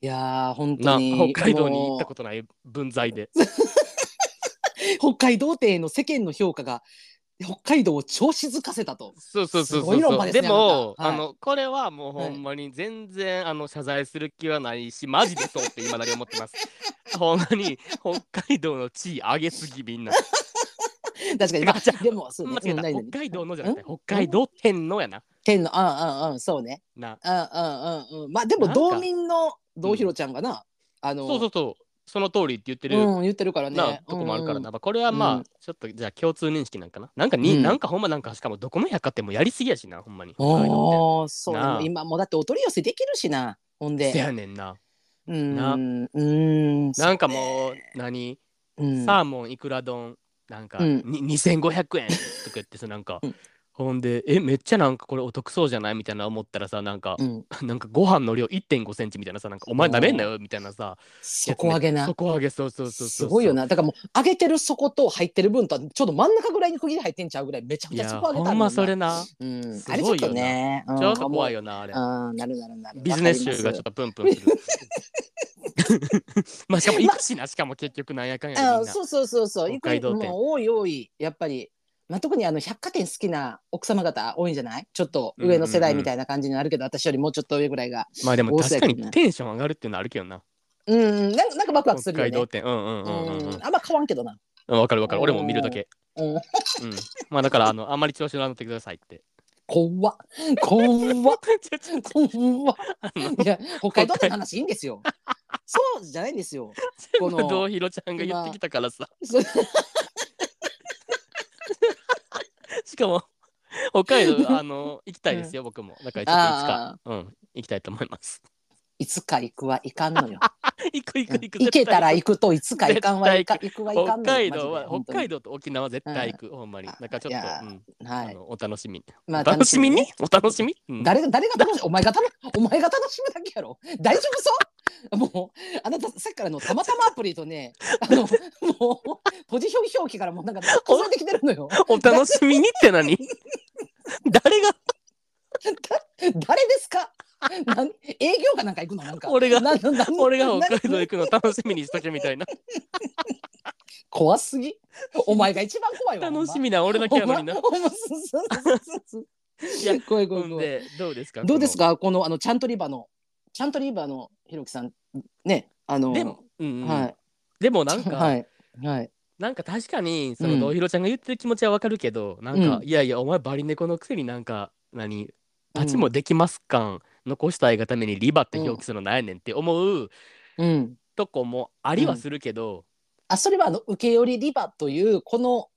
Speaker 2: いやー本当
Speaker 1: な
Speaker 2: に
Speaker 1: 北海道に行った
Speaker 2: も
Speaker 1: ことない分際で。*laughs*
Speaker 2: う *laughs* 北海道店への世間の評価が北海道を調子づかせたと
Speaker 1: そうそうそうそうそう。
Speaker 2: ですね
Speaker 1: でも、
Speaker 2: はい
Speaker 1: あのこれはもう
Speaker 2: はい
Speaker 1: ほんまに全然、あの謝罪する気はないし、*laughs* マジでそうって今だに思ってます。ほんまに北海道の地位上げすぎみんな。*laughs*
Speaker 2: 確かに、まあでもそうね
Speaker 1: 間違え北海道のじゃなくて、北海道店のやな。
Speaker 2: 天のうんうんうんそうね
Speaker 1: な。
Speaker 2: うんうんうんうんまあでも道民の道ひろちゃんがな、あの
Speaker 1: そうそうそう。その通りって言ってる。
Speaker 2: うん言ってるからね。
Speaker 1: なとこもあるからな、
Speaker 2: うん
Speaker 1: まあこれはまあ、
Speaker 2: うん。
Speaker 1: ちょっとじゃあ共通認識なんかな。なんかに、
Speaker 2: うん。
Speaker 1: なんかほんまなんかしかもどこの百貨店もやりすぎやしなほんまに。
Speaker 2: ああそう。今もうだってお取り寄せできるしなほんで。
Speaker 1: 店せやねんな。
Speaker 2: うーん
Speaker 1: な。
Speaker 2: うーん
Speaker 1: なんかもう何、
Speaker 2: うん。
Speaker 1: サーモンいくら丼なんか、
Speaker 2: うん。
Speaker 1: に2500円とか言ってさなんか、
Speaker 2: うん
Speaker 1: ほんでえめっちゃなんかこれお得そうじゃない？みたいな思ったらさなんか、
Speaker 2: うん。*laughs*
Speaker 1: なんかご飯の量1 5センチみたいなさなんかお前なめんなよみたいなさ
Speaker 2: 底上げな。
Speaker 1: 底上げそうそうそうそう
Speaker 2: すごいよな。だからもう上げてる底と入ってる分とはちょうど真ん中ぐらいに区切り入ってんちゃうぐらいめちゃくちゃ底上げた
Speaker 1: ほんまそれな。
Speaker 2: うん。
Speaker 1: すごいよな
Speaker 2: あれちょっとね。うん。
Speaker 1: ちょっと怖いよなあれ。
Speaker 2: うん。なるなるなる。
Speaker 1: ビジネス集がちょっとプンプンする。*laughs* まあしかも行くしな、しかも結局なんやかんやでみんな。
Speaker 2: あそうそうそうそう。行くもう多い多い。やっぱりまあ、特にあの百貨店好きな奥様方多いんじゃない？ちょっと上の世代みたいな感じになるけど、私よりもうちょっと上ぐらいが
Speaker 1: まあでも
Speaker 2: 大
Speaker 1: 確かにテンション上がるっていうのはあるけどな。
Speaker 2: うんなんかなんかワクワクするよね
Speaker 1: 北海道店。うんうんうんうんうん
Speaker 2: うんあんま変わんけどな
Speaker 1: うん。わかるわかる。俺も見るだけ。
Speaker 2: うん
Speaker 1: うん。まあだから、あの、あんまり調子乗らなってくださいって。
Speaker 2: 怖っ怖っ *laughs* 怖っいや北海道店の話いいんですよそうじゃないんですよ *laughs* この
Speaker 1: どうひろちゃんが言ってきたからさ。*laughs* しかも、北海道、あの、行きたいですよ、僕も。だからちょっといつか、うん、行きたいと思います。
Speaker 2: いつか行くはいかんのよ *laughs*
Speaker 1: 行く行く行く。
Speaker 2: 行けたら
Speaker 1: 行
Speaker 2: 行くといつか行かんはいか行く。はいか
Speaker 1: 北
Speaker 2: んのよ
Speaker 1: 海道は、北海道と沖縄絶対行く、ほんまに。
Speaker 2: あ
Speaker 1: なんかちょっと、
Speaker 2: はい。
Speaker 1: お楽しみ。に。
Speaker 2: まあ
Speaker 1: お楽しみに？お楽しみ、うん。
Speaker 2: 誰が誰が楽しいお前が楽お前が楽しむだけやろ。大丈夫そう？もうあなたさっきからのたまたまアプリとねあのもうポジション表記からもうなんか崩れてきてるのよ。
Speaker 1: お楽しみにって何？*laughs* 誰が？
Speaker 2: 誰ですか？なん営業かなんか行くの？なんか。
Speaker 1: 俺が
Speaker 2: ななな
Speaker 1: 俺が
Speaker 2: な
Speaker 1: 北海道行くの楽しみにしとけみたいな。
Speaker 2: 怖すぎ？お前が一番怖いわ *laughs*
Speaker 1: 楽しみな俺だけやのにな。いや
Speaker 2: 怖い怖い怖い。
Speaker 1: どうですか？
Speaker 2: どうですか？この。あのチャントリバのチャントリバのひろきさんねあの
Speaker 1: でも、うんうん。
Speaker 2: はい。
Speaker 1: でもなんか、*laughs*
Speaker 2: はいはい。
Speaker 1: なんか確かにその
Speaker 2: うん。
Speaker 1: どうひろちゃんが言ってる気持ちはわかるけど、なんか、
Speaker 2: うん。
Speaker 1: いやいやお前バリ猫のくせになんか何立ちもできます感残したいがためにリバって表記するのなんやねんって思う
Speaker 2: うん。
Speaker 1: とこもありはするけど、
Speaker 2: あそれはあの受け寄りリバというこの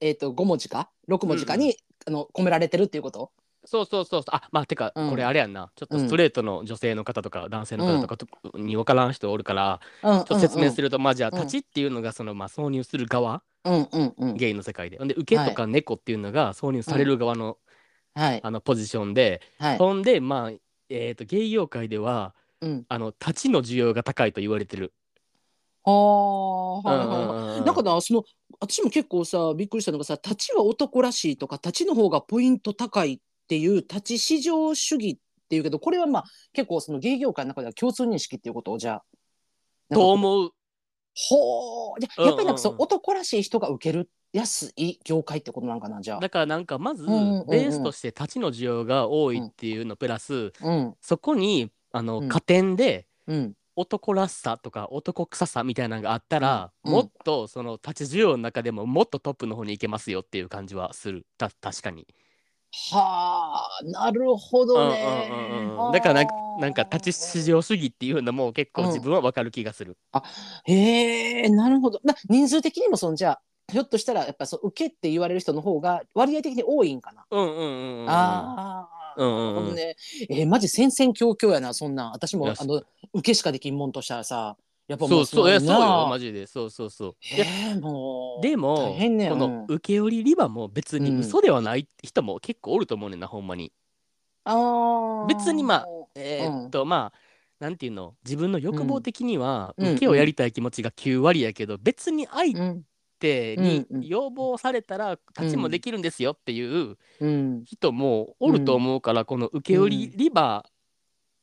Speaker 2: えっ、と5文字か？6文字かに、あの込められてるっていうこと？
Speaker 1: そうそうそうそう。あまあてか、
Speaker 2: うん。
Speaker 1: これあれやんな。ちょっとストレートの女性の方とか男性の方とかとに分からん人おるから、
Speaker 2: うん
Speaker 1: ちょっと説明す
Speaker 2: る
Speaker 1: ると、まあじゃあ
Speaker 2: うん。
Speaker 1: 立ちっていうのがその、まあ、挿入する側？
Speaker 2: うんうんうん。
Speaker 1: ゲイの世界で。ほんで受けとか猫っていうのが挿入される側の,、
Speaker 2: はい。
Speaker 1: あのポジションで、
Speaker 2: はい。
Speaker 1: ほんでまあえー、とゲイ業界では
Speaker 2: うん
Speaker 1: あの立ちの需要が高いと言われてる。
Speaker 2: はあはいはいはい
Speaker 1: うんうんうん
Speaker 2: なんかなその私も結構さびっくりしたのがさ立ちは男らしいとか立ちの方がポイント高いっていう立ち至上主義っていうけどこれはまあ結構その芸業界の中では共通認識っていうことをじゃあなんか
Speaker 1: と思う。
Speaker 2: ほうじゃあ
Speaker 1: うんうんうん
Speaker 2: やっぱりなんかそう男らしい人が受けるやすい業界ってことなんかなじゃあ。
Speaker 1: だからなんかまず
Speaker 2: うんうんうん
Speaker 1: ベースとして立ちの需要が多いっていうのプラス、
Speaker 2: うん
Speaker 1: そこにあの
Speaker 2: うん
Speaker 1: 加点で
Speaker 2: うん
Speaker 1: 男らしさとか男臭さみたいなのがあったら、
Speaker 2: うん
Speaker 1: もっとその立ち需要の中でももっとトップの方に行けますよっていう感じはするた確かに。
Speaker 2: はあなるほどね。
Speaker 1: うんうんうんうんだからなんかなんか立ち至上主義っていうのも結構自分は分かる気がする。
Speaker 2: へえなるほど。な人数的にもそんじゃひょっとしたらやっぱそう受けって言われる人の方が割合的に多いんかな。
Speaker 1: うんうんうんうん。
Speaker 2: ああ。
Speaker 1: うんうんう
Speaker 2: ね。えー、マジ戦々恐々やなそんなん。私もあの受けしかできんもんとしたらさやっぱも
Speaker 1: そううそういやそうよ
Speaker 2: な
Speaker 1: マジで。そうそうそう。
Speaker 2: えー、もう
Speaker 1: でも
Speaker 2: 大変ね
Speaker 1: この受け売りリバも別に
Speaker 2: うん。
Speaker 1: 嘘ではない人も結構おると思うねんな、ほんまに。
Speaker 2: あー。
Speaker 1: 別にまあえー
Speaker 2: うん。
Speaker 1: っとまあなんていうの？自分の欲望的には
Speaker 2: うん。
Speaker 1: 受けをやりたい気持ちが9割やけど、別に相
Speaker 2: うん
Speaker 1: 手に
Speaker 2: うん。うん
Speaker 1: 要望されたら立ちもできるんですよっていう
Speaker 2: うん。
Speaker 1: 人もおると思うから、この受け売りリバ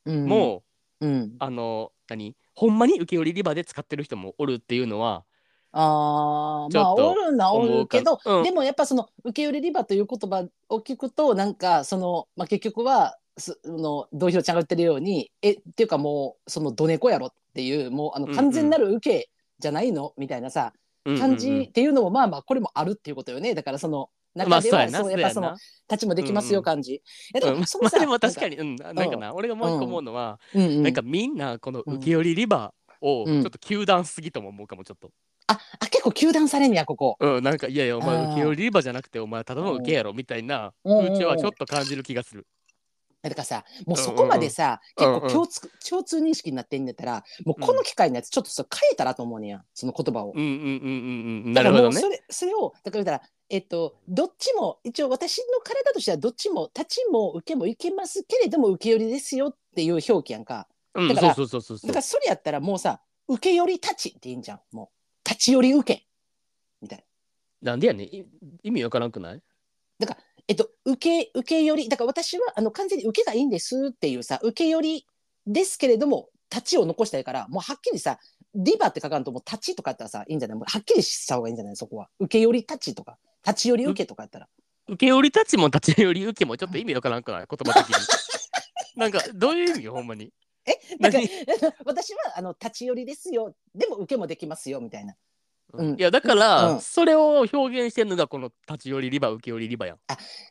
Speaker 2: うん。
Speaker 1: も、
Speaker 2: うん。
Speaker 1: あの何？ほんまに受け売りリバで使ってる人もおるっていうのは
Speaker 2: あーまあおるな。おるけど、
Speaker 1: 思うん。
Speaker 2: でもやっぱその受け売りリバという言葉を聞くとなんかその、まあ、結局はそのどうひろちゃんが言ってるようにえっていうかもうそのどねこやろっていうもうあの
Speaker 1: うんうん。
Speaker 2: 完全なる受けじゃないの、みたいなさ感じっていうのもまあまあこれもあるっていうことよね。だからその中では
Speaker 1: まあそうや
Speaker 2: っぱその立ちもできますよ感じ。えで
Speaker 1: うん。
Speaker 2: もそのさ
Speaker 1: まあでも確か
Speaker 2: に、
Speaker 1: にうん。なんかな、俺がもう一個思うのは、
Speaker 2: うん。うん
Speaker 1: なんかみんなこの受け売りリバを
Speaker 2: うん。
Speaker 1: ちょっと糾弾すぎとも思うかもちょっと。
Speaker 2: ああ結構糾弾されんねやここ。
Speaker 1: うん、なんかいやいやお前
Speaker 2: あー。
Speaker 1: 受け売りリバじゃなくてお前ただの受けやろみたいな
Speaker 2: うん
Speaker 1: 風潮はちょっと感じる気がする。
Speaker 2: だからさもうそこまでさ、
Speaker 1: うんうん
Speaker 2: 結構共通共通認識になってんだったらもうこの機会のやつちょっとそれ変えたらと思うねやその言葉を。
Speaker 1: うんうんうんうんうん。
Speaker 2: だ
Speaker 1: なるほどね
Speaker 2: からもうそ。れそれをだから言ったらえっとどっちも一応私の体としてはどっちも立ちも受けもいけますけれども受け寄りですよっていう表記やんか。
Speaker 1: うん、
Speaker 2: だから
Speaker 1: そうそうそうそう
Speaker 2: だからそれやったらもうさ受け寄り立ちっていいんじゃんもう立ち寄り受けみたいな。
Speaker 1: なんでやねんい意味わからんくない？
Speaker 2: えっと、受け、受け寄り、だから私はあの完全に受けがいいんですっていうさ、受け寄りですけれども、立ちを残したいから、もうはっきりさ、リバって書かんともう立ちとかやったらさ、いいんじゃないもうはっきりした方がいいんじゃない？そこは。受け寄り立ちとか、立ち寄り受けとかやったら。
Speaker 1: 受け売りたちも立ち寄り受けもちょっと意味わからんくない？言葉的に。*laughs* なんかどういう意味ほんまに。
Speaker 2: えだから
Speaker 1: 何
Speaker 2: 私はあの立ち寄りですよ。でも受けもできますよ、みたいな。うん。
Speaker 1: いやだから、
Speaker 2: うん。
Speaker 1: それを表現してるのがこの立ち寄りリバ受け寄りリバやん。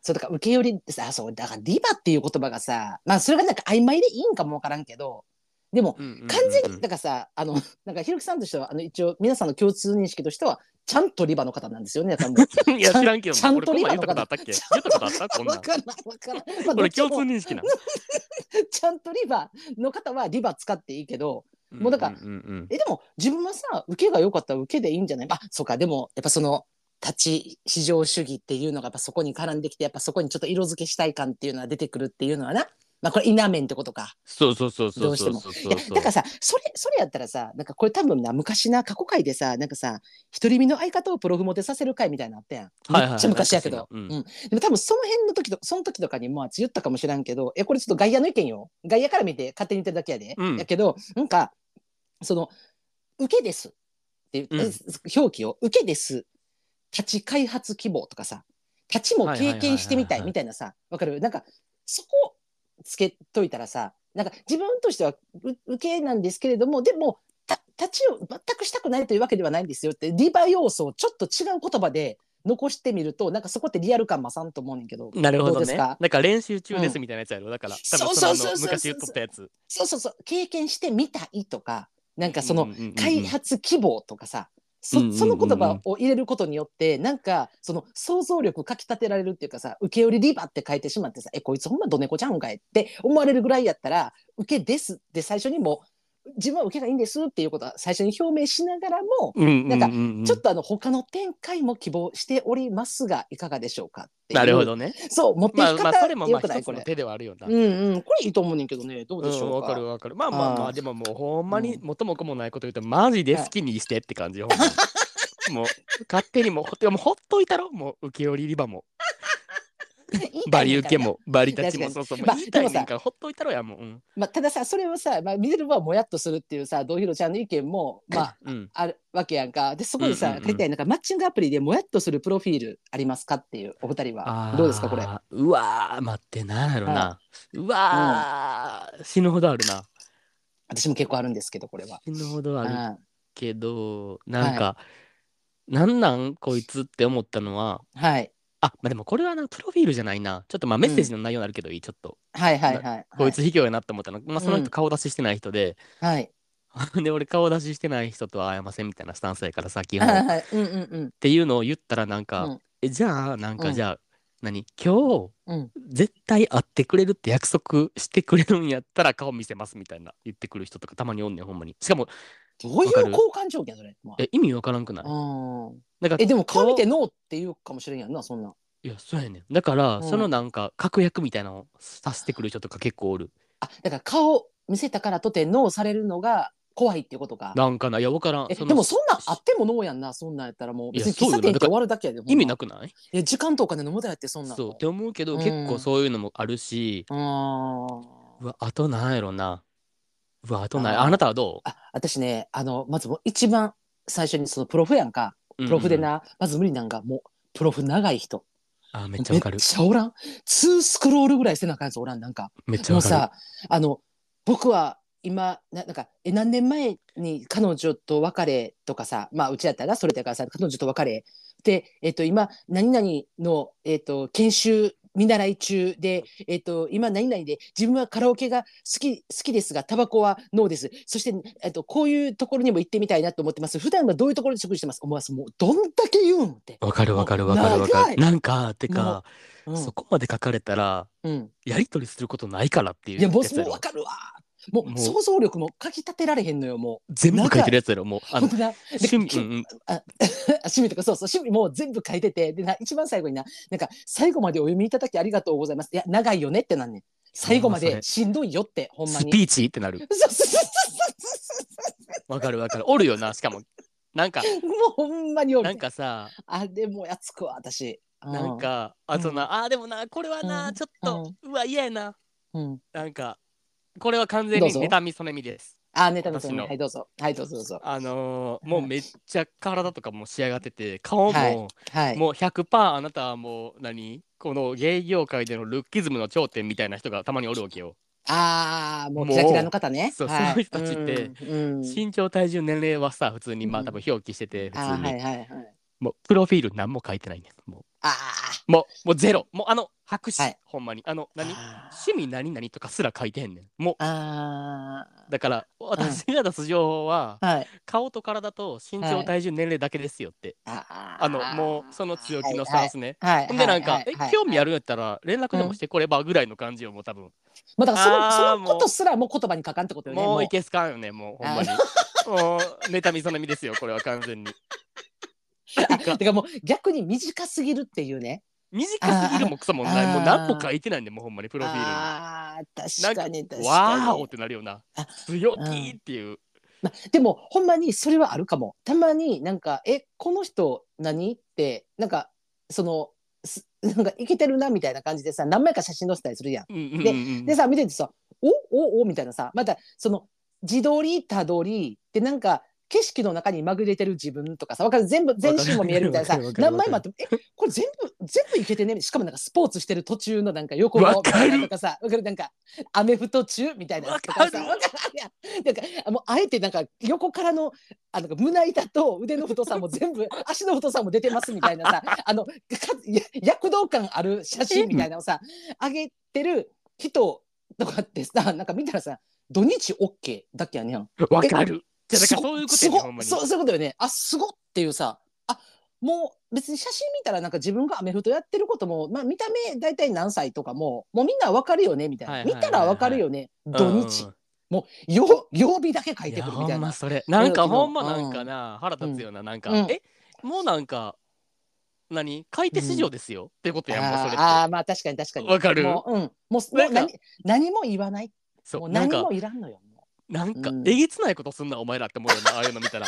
Speaker 2: そうだから受け寄りさ、そう、だからリバっていう言葉がさ、まあそれがなんか曖昧でいいんかもわからんけど、でも、
Speaker 1: うんうんうんうん。
Speaker 2: 完全にだからさあのなんかひろきさんとしてはあの一応皆さんの共通認識としてはちゃんとリバの方なんですよねだからもう
Speaker 1: いや知らんけどな。
Speaker 2: ちゃんとリバの
Speaker 1: ことあったっけ？言ったことあった？こんなん。
Speaker 2: わからんわからん、まあ、ど
Speaker 1: 俺共通認識な。*laughs*
Speaker 2: ちゃんとリバの方はリバ使っていいけどもうだから
Speaker 1: ん。んうん
Speaker 2: えでも自分はさ受けが良かったら受けでいいんじゃない？あそうか。でもやっぱその立ち至上主義っていうのがやっぱそこに絡んできてやっぱそこにちょっと色付けしたい感っていうのは出てくるっていうのはな。まあこれイナメンってことか。
Speaker 1: そうそうそうそうそう
Speaker 2: どうしても
Speaker 1: そう。そ
Speaker 2: いやだからさそれそれやったらさなんかこれ多分な昔な過去回でさなんかさ独り身の相方をプロフモテさせる回みたいなのあったやん、
Speaker 1: はいはいはい。
Speaker 2: めっちゃ昔やけど、
Speaker 1: うん。
Speaker 2: うん。でも多分その辺の時とその時とかにも言ったかもしらんけどえこれちょっと外野の意見よ。外野から見て勝手に言ってるだけやで、
Speaker 1: うん。
Speaker 2: やけどなんかその「受けです」っていう、
Speaker 1: うん。
Speaker 2: え表記を「受けです」立ち開発希望とかさ。立ちも経験してみたいみたいなさ。わかる？なんかそこつけといたらさなんか自分としてはう受けなんですけれどもでもた立ちを全くしたくないというわけではないんですよってリバ要素をちょっと違う言葉で残してみるとなんかそこってリアル感増さんと思うねんけど。
Speaker 1: なるほど
Speaker 2: ですか？
Speaker 1: なんか練習中ですみたいなやつやろ？だから、多分そのあの
Speaker 2: そうそうそうそう。
Speaker 1: 昔言っとったやつ。
Speaker 2: そうそうそう。経験してみたいとかなんかその開発希望とかさ、そその言葉を入れることによってなんかその想像力かきたてられるっていうかさ受け売りリバって書いてしまってさ「えこいつほんまどねこちゃうんかい」って思われるぐらいやったら「受けです」って最初にもう自分は受けがいいんですっていうことは最初に表明しながらも、
Speaker 1: うんうんうんうん
Speaker 2: なんかちょっとあの他の展開も希望しておりますがいかがでしょうかっていう
Speaker 1: なるほどね。
Speaker 2: そう持っていき
Speaker 1: まあまあ、れもまあ一つの。手ではあるよな。
Speaker 2: うんうんこれいいと思うねんけどねどうでし
Speaker 1: うん、
Speaker 2: ょうか。
Speaker 1: わかるわかる。まあまあまあ、でももうほんまに
Speaker 2: うん
Speaker 1: 元も子もないこと言うと、マジで好きにしてって感じよ。ほんまにもう勝手にもうほもうほっといたろもう受け売りリバもバリ受けもバリ立ちもそうそう、
Speaker 2: まあ
Speaker 1: 言いたいねんからほっといたろやもう、うん。
Speaker 2: まあ、たださそれをさ、まあ、見てるはもやっとするっていうさどうひろちゃんの意見も、まあ、
Speaker 1: うん、
Speaker 2: あるわけやんか。でそこにさ、
Speaker 1: うんうんうん。
Speaker 2: 書いてあるなんかマッチングアプリでもやっとするプロフィールありますかっていうお二人は。どうですかこれ？
Speaker 1: うわー待ってなんやろな、うわー、死ぬほどあるな。
Speaker 2: 私も結構あるんですけどこれは。
Speaker 1: 死ぬほどある
Speaker 2: うん。
Speaker 1: けどなんか、なんなんこいつって思ったのは
Speaker 2: はい
Speaker 1: あまあでもこれはなプロフィールじゃないなちょっとまあメッセージの内容になるけどいい、ちょっと
Speaker 2: はいはいはい。
Speaker 1: こいつ卑怯やなって思ったの、まあその
Speaker 2: うん
Speaker 1: 人顔出ししてない人で、
Speaker 2: はい。*laughs*
Speaker 1: で俺顔出ししてない人とは会えませんみたいなスタンスやからさ基本っ
Speaker 2: はいはい。うんうんうん。
Speaker 1: ていうのを言ったらなんか、
Speaker 2: うん
Speaker 1: えじゃあなん
Speaker 2: うん
Speaker 1: かじゃあ、何？今日
Speaker 2: うん。
Speaker 1: 絶対会ってくれるって約束してくれるんやったら顔見せますみたいな言ってくる人とかたまにおんねんほんまにしかも
Speaker 2: どういう交換条件それ？まあ。
Speaker 1: え意味わからんくない？
Speaker 2: うん。
Speaker 1: なんか
Speaker 2: えでも顔見てノーって言うかもしれんやんなそんな。ん。
Speaker 1: いやそうやねん。だから、
Speaker 2: うん。
Speaker 1: そのなんか確約みたいなのをさせてくる人とか結構おる。
Speaker 2: あだから顔見せたからとてノーされるのが怖いっていうことか。
Speaker 1: なんかな？いやわからん。
Speaker 2: でもそんなんあってもノーやんなそんなんやったらもう。
Speaker 1: いや
Speaker 2: 別に喫茶店行って終わるだけやで
Speaker 1: 意味な
Speaker 2: く
Speaker 1: くない？
Speaker 2: え時間とお金飲むだやってそんなん。
Speaker 1: そうって思うけど、
Speaker 2: うん。
Speaker 1: 結構そういうのもあるし。
Speaker 2: うーん。
Speaker 1: うわあとなんやろなうわあとない
Speaker 2: あー
Speaker 1: あなたはど
Speaker 2: あ私ねあのまずもう一番最初にそのプロフやんか。
Speaker 1: う
Speaker 2: プロフでな、まず無理なんがもうプロフ長い人。
Speaker 1: あめっちゃわかる。
Speaker 2: めっちゃおらん？2スクロールぐらいせなあかんやつおらんなんか。
Speaker 1: めっちゃわかる。
Speaker 2: もうさあの僕は今ななんかえ何年前に彼女と別れとかさまあうちやったらそれだからさ彼女と別れ。で、えっと今何々の、えっと研修見習い中で、えっと今何々で自分はカラオケが好き好きですがタバコはノーです。そして、えっとこういうところにも行ってみたいなと思ってます。普段はどういうところで食事してます？思わずもうどんだけ言うんって、
Speaker 1: わかるわかるわかるわかる。なんかてか、
Speaker 2: うん。
Speaker 1: そこまで書かれたら
Speaker 2: うん、
Speaker 1: やり取りすることないからっていう
Speaker 2: いやもう
Speaker 1: やつやろ
Speaker 2: もう分かるわもう想像力もかきたてられへんのよもう。
Speaker 1: 全部書いてるやつやろもう。あの
Speaker 2: 本当だで
Speaker 1: 趣味、
Speaker 2: き
Speaker 1: うんうん、
Speaker 2: あ *laughs* 趣味とかそうそう趣味もう全部書いててでな一番最後にななんか最後までお読みいただきありがとうございます。いや長いよねってなんねん。最後までしんどいよってほんまに。
Speaker 1: スピーチってなる。*laughs* わかるわかる。おるよなしかも。なんか
Speaker 2: もうほんまにおる。
Speaker 1: なんかさ
Speaker 2: あでもやつくわ私。
Speaker 1: なんかあとな、あーでもなこれはな、
Speaker 2: うん。
Speaker 1: ちょっと、うわ嫌やな。
Speaker 2: うん、うん、
Speaker 1: なんかこれは完全に妬みそねみです。
Speaker 2: あネタ見せねはいどうぞ。はいどうぞどうぞ。
Speaker 1: あのーもうめっちゃ体とかも仕上がってて顔も、
Speaker 2: はい。はい。
Speaker 1: もう100%あなたはもう何？この芸業界でのルッキズムの頂点みたいな人がたまにおるわけよ。
Speaker 2: ああもうキラキラの方ね。
Speaker 1: そう
Speaker 2: はい。
Speaker 1: そういう人たちって身長体重年齢はさ普通にまあ
Speaker 2: うん。
Speaker 1: 多分表記してて普通に、
Speaker 2: はいはいはい。
Speaker 1: もうプロフィール何も書いてないねん。も
Speaker 2: あ
Speaker 1: うもうもうゼロ。もうあの白紙、
Speaker 2: はい。
Speaker 1: ほんまに。あの
Speaker 2: ー。
Speaker 1: 何趣味何々とかすら書いてへんねん。もう。
Speaker 2: あ
Speaker 1: だから私が出す情報は、
Speaker 2: ーはい。
Speaker 1: 顔と体と身長
Speaker 2: はい
Speaker 1: 体重年齢だけですよって、
Speaker 2: あ
Speaker 1: あのもうその強気のスタンスね、
Speaker 2: はいはい。
Speaker 1: ほんでなんか、え興味あるんやったら連絡でもしてこればぐらいの感じよもう多分、
Speaker 2: まあ、だからそのそのことすらもう言葉に書かんってことよね。
Speaker 1: も
Speaker 2: もう。
Speaker 1: ういけすかんよねもうほんまに。*laughs* もう妬みそねみですよこれは完全に。
Speaker 2: てかもう逆に短すぎるっていうね。
Speaker 1: 短すぎるもクソもないもう何も書いてないんでもうほんまにプロフィールに
Speaker 2: あー
Speaker 1: なん
Speaker 2: 確かに確
Speaker 1: わーおっ
Speaker 2: かに。
Speaker 1: てなるよな
Speaker 2: あ
Speaker 1: 強気っていう、
Speaker 2: までもほんまにそれはあるかも。たまになんか「えこの人何?」ってなんかそのすなんかいけてるなみたいな感じでさ何枚か写真載せたりするやん。
Speaker 1: うんうんうんうん
Speaker 2: でさ見ててさ「おおお」みたいなさまたその自撮りたどりでなんか景色の中にまぐれてる自分とかさわかる？全部全身も見えるみたいなさ何枚もあってもえこれ全部全部いけてねしかもなんかスポーツしてる途中のなんか横顔
Speaker 1: わかる？
Speaker 2: とかさわかる？なんかアメフト中みたいなとかさかる。なんかあもうあえてなんか横からのあなんか胸板と腕の太さも全部足の太さも出てますみたいなさ *laughs* あの躍動感ある写真みたいなのをさ上げてる人とかってさなんか見たらさ土日 OK だっけやねん。
Speaker 1: わかるじゃあだからそういうことやねほんまに。
Speaker 2: そうそういうことよね。あすごっていうさあもう別に写真見たらなんか自分がアメフトやってることも、まあ、見た目大体何歳とかももうみんなわかるよねみたいな、
Speaker 1: はいはいはいはい
Speaker 2: 見たらわかるよね。土日、
Speaker 1: うんうん。
Speaker 2: もう曜曜日だけ書い
Speaker 1: いや
Speaker 2: てくるみたい
Speaker 1: んまそれ。なんか
Speaker 2: うん
Speaker 1: ほんまなんかな、腹立つよななんか、
Speaker 2: うん。
Speaker 1: えもうなんか何買い手市場ですよ、ってことやんもうそれって。
Speaker 2: あーあーまあ確かに確かに。
Speaker 1: わかる。
Speaker 2: もう,、うん、もうもう
Speaker 1: なんか
Speaker 2: 何何も言わない。も
Speaker 1: そううなんか
Speaker 2: 何もいらんのよ。も
Speaker 1: なんか、
Speaker 2: うん。
Speaker 1: えげつないことすんなお前らって思うよな *laughs* ああいうの見たら。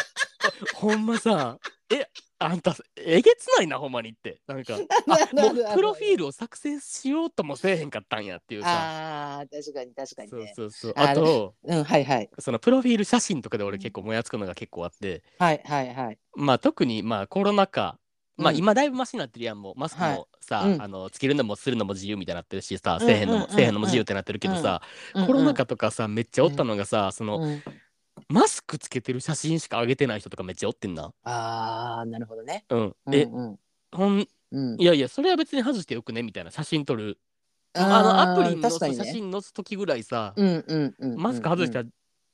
Speaker 1: ほんまさえあんたえげつないなほんまにって。なんか *laughs* あもうプロフィールを作成しようともせえへんかったんやっていうさ。
Speaker 2: ああ確かに確かに
Speaker 1: そう
Speaker 2: ね。
Speaker 1: そうそう
Speaker 2: あ
Speaker 1: あと
Speaker 2: うんはいはい。
Speaker 1: そのプロフィール写真とかで俺結構もやつくのが結構あって。
Speaker 2: はいはいはい。
Speaker 1: まあ特にまあコロナ禍まあ
Speaker 2: うん。
Speaker 1: 今だいぶマシになってるやんもう。マスクもさ、
Speaker 2: うん。
Speaker 1: あのつけるのもするのも自由みたいになってるしさ、
Speaker 2: うん
Speaker 1: せえへんのも、
Speaker 2: うん
Speaker 1: せえへんのも自由ってなってるけどさ、コロナ禍とかさめっちゃおったのがさ、その、
Speaker 2: うん。
Speaker 1: マスクつけてる写真しか上げてない人とかめっちゃおってんな。
Speaker 2: ああなるほどね。
Speaker 1: うん、え、
Speaker 2: うん。
Speaker 1: ほん
Speaker 2: うん、
Speaker 1: いやいやそれは別に外してよくねみたいな写真撮る。あのアプリに載す写
Speaker 2: 確かにね。
Speaker 1: 真載す時ぐらいさ、
Speaker 2: うんうんうん、
Speaker 1: マスク外した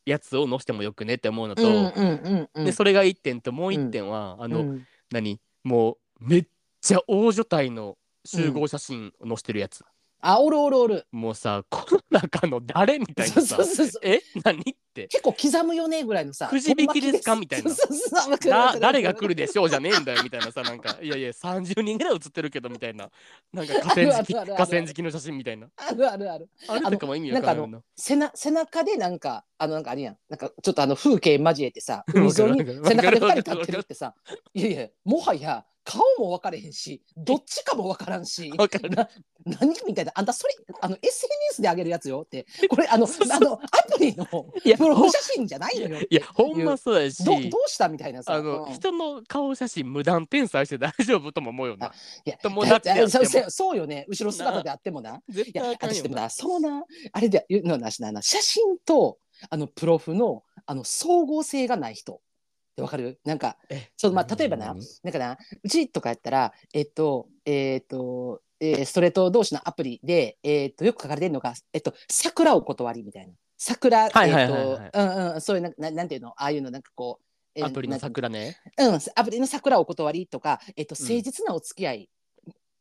Speaker 1: やつを載せてもよくねって思うのと、
Speaker 2: うんうんうんうん、
Speaker 1: でそれが1点ともう1点は、あの、
Speaker 2: うん。
Speaker 1: 何？もうめっちゃ大所帯の集合写真を載せてるやつ、
Speaker 2: あおるおるおる。
Speaker 1: もうさこの中の誰みたいな
Speaker 2: そう
Speaker 1: さ
Speaker 2: そうそうそう。
Speaker 1: え？何って？
Speaker 2: 結構刻むよねぐらいのさ。
Speaker 1: くじ引きですか？みたいな。
Speaker 2: そうそうそう。わかるわか
Speaker 1: だ
Speaker 2: る。
Speaker 1: 誰が来るでしょうじゃねえんだよみたいなさなんか。いやいや30人ぐらい写ってるけどみたいな。なんか河川敷
Speaker 2: あるあるあるある。
Speaker 1: 河川敷の写真みたいな。
Speaker 2: あるあるある。
Speaker 1: あれとかも意味わかんないな
Speaker 2: 背な背中でなんかあのなんかあれやん。なんかちょっとあの風景交えてさ *laughs* 海沿いに
Speaker 1: わかる。わかる
Speaker 2: 背中で二人立ってるってさ。いやいやもはや顔も分かれへんしどっちかも分からんし *laughs*
Speaker 1: わかる
Speaker 2: な何みたいなあんたそれあの SNS で上げるやつよ。ってこれあのあのアプリの
Speaker 1: いや
Speaker 2: プロフ写真じゃないのよ。
Speaker 1: いやほんまそうやし。
Speaker 2: どどうしたみたいなさ。
Speaker 1: あの、
Speaker 2: うん。
Speaker 1: 人の顔写真無断転載して大丈夫とも思うよな。
Speaker 2: いや
Speaker 1: 友達
Speaker 2: そうそうよね。後ろ姿であ。ってもな。
Speaker 1: 絶
Speaker 2: いや。私でもなそうなあれで言うのはなしなな写真とあのプロフのあの総合性がない人わかる？なんか
Speaker 1: え
Speaker 2: そうまあ例えばななんかなうちとかやったらえっとえっとえーストレート同士のアプリで、えっとよく書かれてるのが、えっと、桜お断りみたいな。桜、えっ
Speaker 1: はいはい
Speaker 2: と、うんうん、そういうな、ななんていうの、ああいうの、なんかこう、えー
Speaker 1: アプリの桜ね。
Speaker 2: うん、アプリの桜お断りとか、えっと、
Speaker 1: うん。
Speaker 2: 誠実なお付き合い、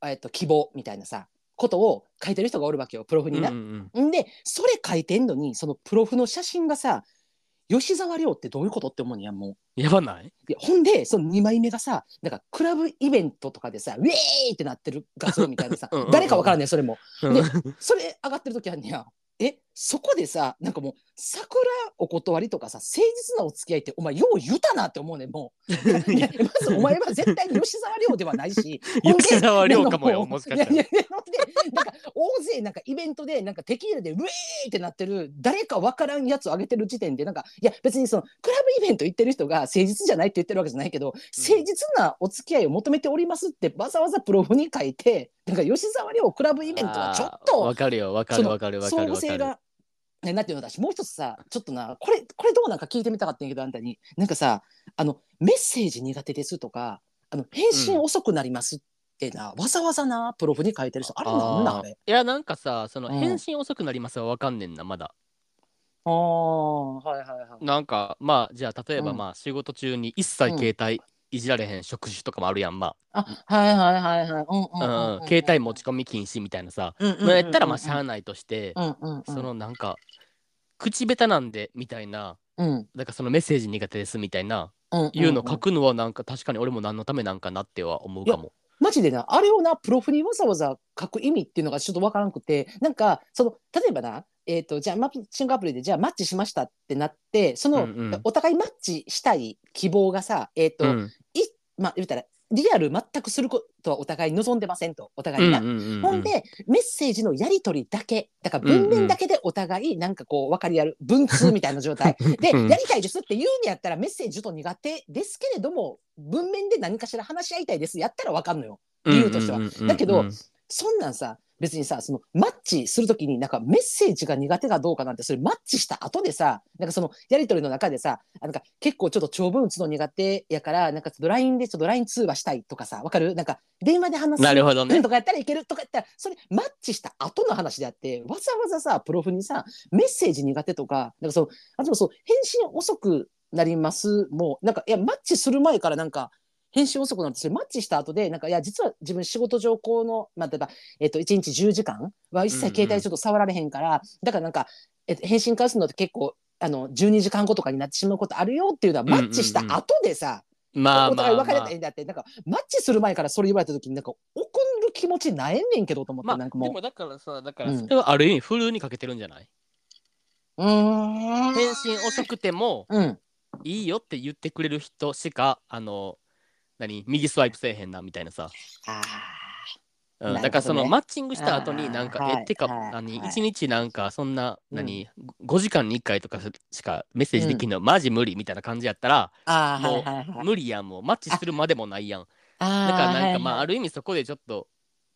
Speaker 2: えっと、希望みたいなさ、ことを書いてる人がおるわけよ、プロフにな。
Speaker 1: うんうん。
Speaker 2: んで、それ書いてんのに、そのプロフの写真がさ、吉沢亮ってどういうことって思うのやんもう。
Speaker 1: やばない？
Speaker 2: いやほんで、その2枚目がさ、なんかクラブイベントとかでさ、ウェーイってなってる画像みたいなさ *laughs*
Speaker 1: うん
Speaker 2: 誰かわからんねん、それも。
Speaker 1: うん
Speaker 2: でそれ上がってる時あんねや。え、そこでさ、なんかもう、桜お断りとかさ、誠実なお付き合いって、お前、よう言うたなって思うねん、もう。*laughs* いや。まず、お前は絶対に吉沢亮ではないし、*laughs*
Speaker 1: 吉沢亮かもよもしかしたら。
Speaker 2: いなんか、大勢、なんか、イベントで、なんか、テキーラで、ウェーイってなってる、誰かわからんやつを上げてる時点で、なんか、いや、別にその、クラブイベント行ってる人が誠実じゃないって言ってるわけじゃないけど、誠実なお付き合いを求めておりますって、わざわざプロフに書いて、なんか、吉沢亮クラブイベントはちょっと、
Speaker 1: わかるよわかるわかるわか
Speaker 2: 相
Speaker 1: る
Speaker 2: ね、なんていうの私もう一つさちょっとなこれこれどうなんか聞いてみたかったんやけどあんたに。なんかさあのメッセージ苦手ですとかあの返信遅くなりますってな、わざわざなプロフに書いてる人あれなんなんあれ？
Speaker 1: いやなんかさその
Speaker 2: うん。
Speaker 1: 返信遅くなりますはわかんねんなまだ。
Speaker 2: ああはいはいはい
Speaker 1: なんかまあじゃあ例えば
Speaker 2: うん。
Speaker 1: まあ仕事中に一切携帯いじられへん職種とかもあるやんま
Speaker 2: あ。はいはいはいはい。うんうん
Speaker 1: あ、うん携帯持ち込み禁止みたいなさ、
Speaker 2: うんうんうんうん。
Speaker 1: まあやったらまあしゃあないとして、
Speaker 2: うんうんうん。
Speaker 1: そのなんか口下手なんでみたいな
Speaker 2: うん。
Speaker 1: だからそのメッセージ苦手ですみたいな、
Speaker 2: うん
Speaker 1: いうの書くのはなんか確かに俺も何のためなんかなっては思うかも。
Speaker 2: マジでなあれをなプロフにわざわざ書く意味っていうのがちょっとわからなくてなんかその例えばなえー、とじゃあマッチングアプリでじゃあマッチしましたってなってその、
Speaker 1: うんうん。
Speaker 2: お互いマッチしたい希望がさえっ、と、
Speaker 1: うん。
Speaker 2: いまあ言ったらリアル全くすることはお互い望んでませんとお互いにな。
Speaker 1: うんうんうんうん。
Speaker 2: ほんでメッセージのやり取りだけだから文面だけでお互いなんかこう分かり合う文通みたいな状態。*laughs* で
Speaker 1: うん。
Speaker 2: やりたいですって言うんやったらメッセージちょっと苦手ですけれども文面で何かしら話し合いたいです。やったら分かんのよ。理由としては。だけどそんなんさ別にさそのマッチするときになんかメッセージが苦手かどうかなんてそれマッチした後でさなんかそのやり取りの中でさあなんか結構ちょっと長文打つの苦手やからなんかちょっと LINE でちょっと LINE 通話したいとかさわかる？なんか電話で話す
Speaker 1: なるほどね。
Speaker 2: とかやったらいけるとかやったらそれマッチした後の話であってわざわざさプロフにさメッセージ苦手とかなんかそのあとそう返信遅くなりますもうなんかいやマッチする前からなんか返信遅くなってそれマッチした後でなんかいや実は自分仕事上この、まあ、例えば、えっと1日10時間は一切携帯ちょっと触られへんから、だからなんか、えっと、返信返すのって結構あの12時間後とかになってしまうことあるよっていうのはマッチした後でさ、
Speaker 1: まあまあ
Speaker 2: お互い別れ
Speaker 1: まあ。
Speaker 2: たらいいんだって、なんかマッチする前からそれ言われた時になんか怒る気持ちないねんけどと思って、
Speaker 1: まあ
Speaker 2: なんかもう。
Speaker 1: でもだからさだから
Speaker 2: うん。
Speaker 1: それはある意味フルにかけてるんじゃない、
Speaker 2: うーん。
Speaker 1: 返信遅くても
Speaker 2: うん。
Speaker 1: いいよって言ってくれる人しかあの何？右スワイプせえへんなみたいなさ、
Speaker 2: あ
Speaker 1: うん
Speaker 2: ね。
Speaker 1: だからそのマッチングした後になんか、
Speaker 2: はい
Speaker 1: えてか、
Speaker 2: はい
Speaker 1: 何？
Speaker 2: はい。
Speaker 1: 1日なんかそんな、
Speaker 2: うん。
Speaker 1: 何？5時間に1回とかしかメッセージできんの、マジ無理みたいな感じやったら、もう無理やんもう。マッチするまでもないやん。
Speaker 2: あ
Speaker 1: だからなんかまあ、
Speaker 2: あ
Speaker 1: ある意味そこでちょっと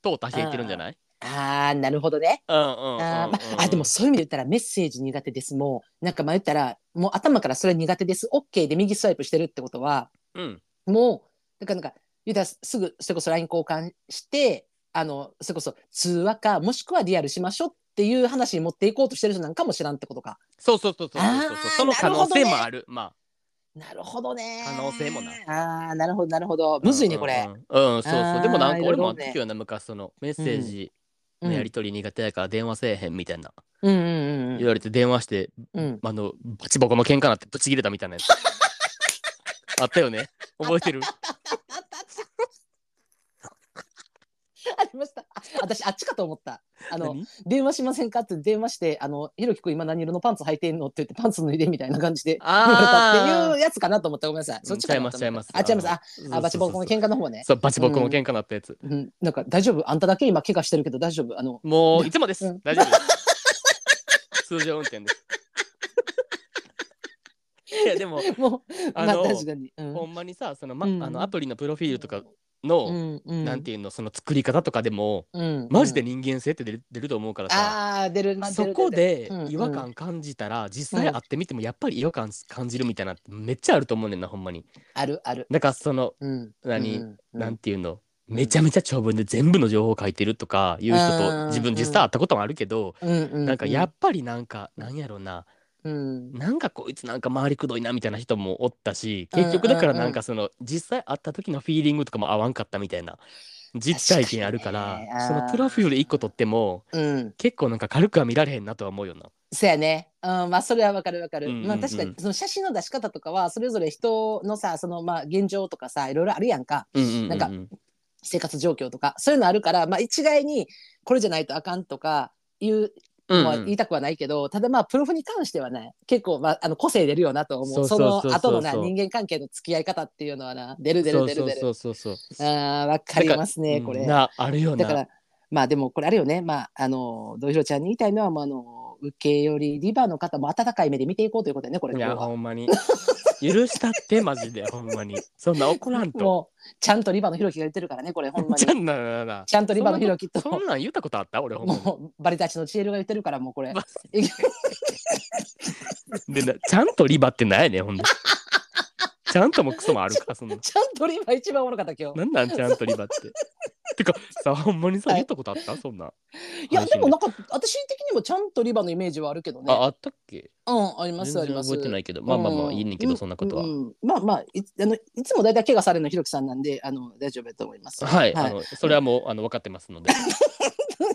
Speaker 1: 淘汰していってるんじゃない？
Speaker 2: あーなるほどね。
Speaker 1: うんうんうんうん
Speaker 2: ああ、あでもそういう意味で言ったらメッセージ苦手です。もうなんかまあ言ったらもう頭からそれ苦手です。OK で右スワイプしてるってことは
Speaker 1: うん。
Speaker 2: もうだからなんか言ったらすぐそれこそ LINE 交換してあのそれこそ通話かもしくはリアルしましょうっていう話に持っていこうとしてる人なんかも知らんってことか。
Speaker 1: そうそうそうそうそうその可能性もある。ま
Speaker 2: なるほどね。
Speaker 1: 可能性もな
Speaker 2: ああなるほどなるほど。
Speaker 1: あ
Speaker 2: むずいねこれ。
Speaker 1: うんうん、うんそうそう。でもなんか俺もあった昔そのメッセージ
Speaker 2: うん。
Speaker 1: のやり取り苦手やから電話せえへんみたいな。
Speaker 2: うんうんうん
Speaker 1: 言われて電話して
Speaker 2: うん。
Speaker 1: あのバチボコの喧嘩なってブチ切れたみたいなやつあったよね。覚えてる？
Speaker 2: ありました。あ私あっちかと思った。あの
Speaker 1: 何？
Speaker 2: 電話しませんかって電話してあのひろきくん今何色のパンツ履いてんの？って言ってパンツ脱いでみたいな感じで言われたって
Speaker 1: あ
Speaker 2: いうやつかなと思った。ごめんなさい。そっちかなと思った。
Speaker 1: ちゃいます。
Speaker 2: あ違います。ああバチボコの
Speaker 1: 喧嘩
Speaker 2: の方ね。
Speaker 1: そうバチボコの喧嘩なったやつ、
Speaker 2: うん、なんか大丈夫？あんただけ今怪我してるけど大丈夫？あの
Speaker 1: もういつもです、
Speaker 2: うん。
Speaker 1: 大丈夫です。*laughs* 通常運転ですいやでも *laughs*
Speaker 2: もうまあ
Speaker 1: あの
Speaker 2: 確かに。うん。
Speaker 1: ほんまにさその,、ま
Speaker 2: うん。
Speaker 1: あのアプリのプロフィールとかの、
Speaker 2: うんうん。
Speaker 1: なんていうのその作り方とかでも
Speaker 2: うん。
Speaker 1: マジで人間性って出る出ると思うからさ、
Speaker 2: ああ出る、
Speaker 1: そ
Speaker 2: る。
Speaker 1: こで
Speaker 2: うん
Speaker 1: 違和感感じたら、実際会ってみてもやっぱり違和感感じるみたいなってめっちゃあると思うねんなほんまに。
Speaker 2: あるある。
Speaker 1: だからその
Speaker 2: うん、
Speaker 1: 何
Speaker 2: うんうん。
Speaker 1: なんていうのめちゃめちゃ長文で全部の情報を書いてるとかいう人
Speaker 2: うん
Speaker 1: と自分実際会ったこともあるけど、
Speaker 2: うんうん、
Speaker 1: なんかやっぱりなんかなんやろな
Speaker 2: うん、
Speaker 1: なんかこいつなんか回りくどいなみたいな人もおったし
Speaker 2: うん
Speaker 1: 結局だからなんかその実際会った時のフィーリングとかも合わんかったみたいな実体験あるからそのプロフィール1個取っても
Speaker 2: うん、
Speaker 1: 結構なんか軽くは見られへんなとは思うよな。
Speaker 2: そうやね。うん、まあそれはわかるわかる。
Speaker 1: うんうんうん。
Speaker 2: まあ確かにその写真の出し方とかはそれぞれ人のさそのまあ現状とかさいろいろあるやんか。
Speaker 1: うんうんうんうん。
Speaker 2: なんか生活状況とかそういうのあるからまあ一概にこれじゃないとあかんとかいう
Speaker 1: うん
Speaker 2: まあ言いたくはないけど、ただまあプロフに関してはね結構まああの個性出るよなと思う。
Speaker 1: そ
Speaker 2: の後のな人間関係の付き合い方っていうのはな出る出る出る出る。
Speaker 1: そうそうそうそう。
Speaker 2: あーわかりますねこれ。
Speaker 1: なあるよな。
Speaker 2: だからまあでもこれあるよね。まああの土弘ちゃんに言いたいのはもうあの受けよりリバの方も温かい目で見ていこうということでねこれ
Speaker 1: いやほんまに *laughs* 許したってマジで *laughs* ほんまに。そんな怒らんと。
Speaker 2: もうちゃんとリバのひろきが言ってるからねこれほんま
Speaker 1: ちゃ
Speaker 2: に
Speaker 1: んななな。
Speaker 2: ちゃんとリバのひろきと。
Speaker 1: そんなん言ったことあった？俺ほんまに。
Speaker 2: もうバリたちのチエルが言ってるからもうこれ。
Speaker 1: ま *laughs* でなちゃんとリバってなんやねんほんでちゃんともクソもあるかそんな *laughs*
Speaker 2: ちゃんとリバ一番おもろかった今日。
Speaker 1: なんなんちゃんとリバって。*laughs* てかさほんまにさ
Speaker 2: はい
Speaker 1: 言ったことあった？そんな。
Speaker 2: いやでもなんか私的にもちゃんとリバのイメージはあるけどね。
Speaker 1: ああったっけ？
Speaker 2: うんあります
Speaker 1: 全然
Speaker 2: あります。
Speaker 1: 覚えてないけど。まあまあまあいいねんけどそんなことは。
Speaker 2: ううんまあまあいあのいつも大体怪我されるのひろきさんなんであの大丈夫だと思います。
Speaker 1: はい、あのそれはもうあの分かってますので。*laughs*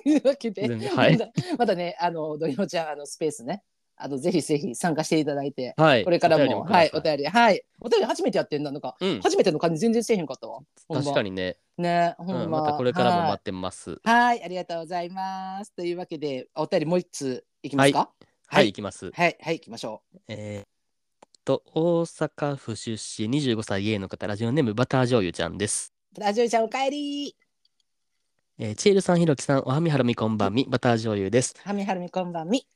Speaker 2: というわけで、
Speaker 1: 全然はい。
Speaker 2: まだまだね、あの、土曜ちゃん、あの、スペースね。あのぜひぜひ参加していただいて、
Speaker 1: はい。
Speaker 2: これからもはいお便りはいお便り初めてやってんだなんか、
Speaker 1: うん
Speaker 2: 初めての感じ全然せえへんかったわ。
Speaker 1: 確かにね。
Speaker 2: ねほ
Speaker 1: うんん、
Speaker 2: ま、
Speaker 1: またこれからも
Speaker 2: はい
Speaker 1: 待ってます。
Speaker 2: はい、ありがとうございます。というわけで、お便りもう一ついきますか？
Speaker 1: はい、
Speaker 2: はい
Speaker 1: 行きます。
Speaker 2: はい、はい、行きましょ
Speaker 1: えーっと、大阪府出身25歳 A の方、ラジオネームバター醤油ちゃんです。
Speaker 2: う。ラジオちゃん、おかえり。
Speaker 1: えー、チエルさん、ひろきさん、おはみはらみこんばんみ、バター醤油です。
Speaker 2: はみはるみこんばんみ。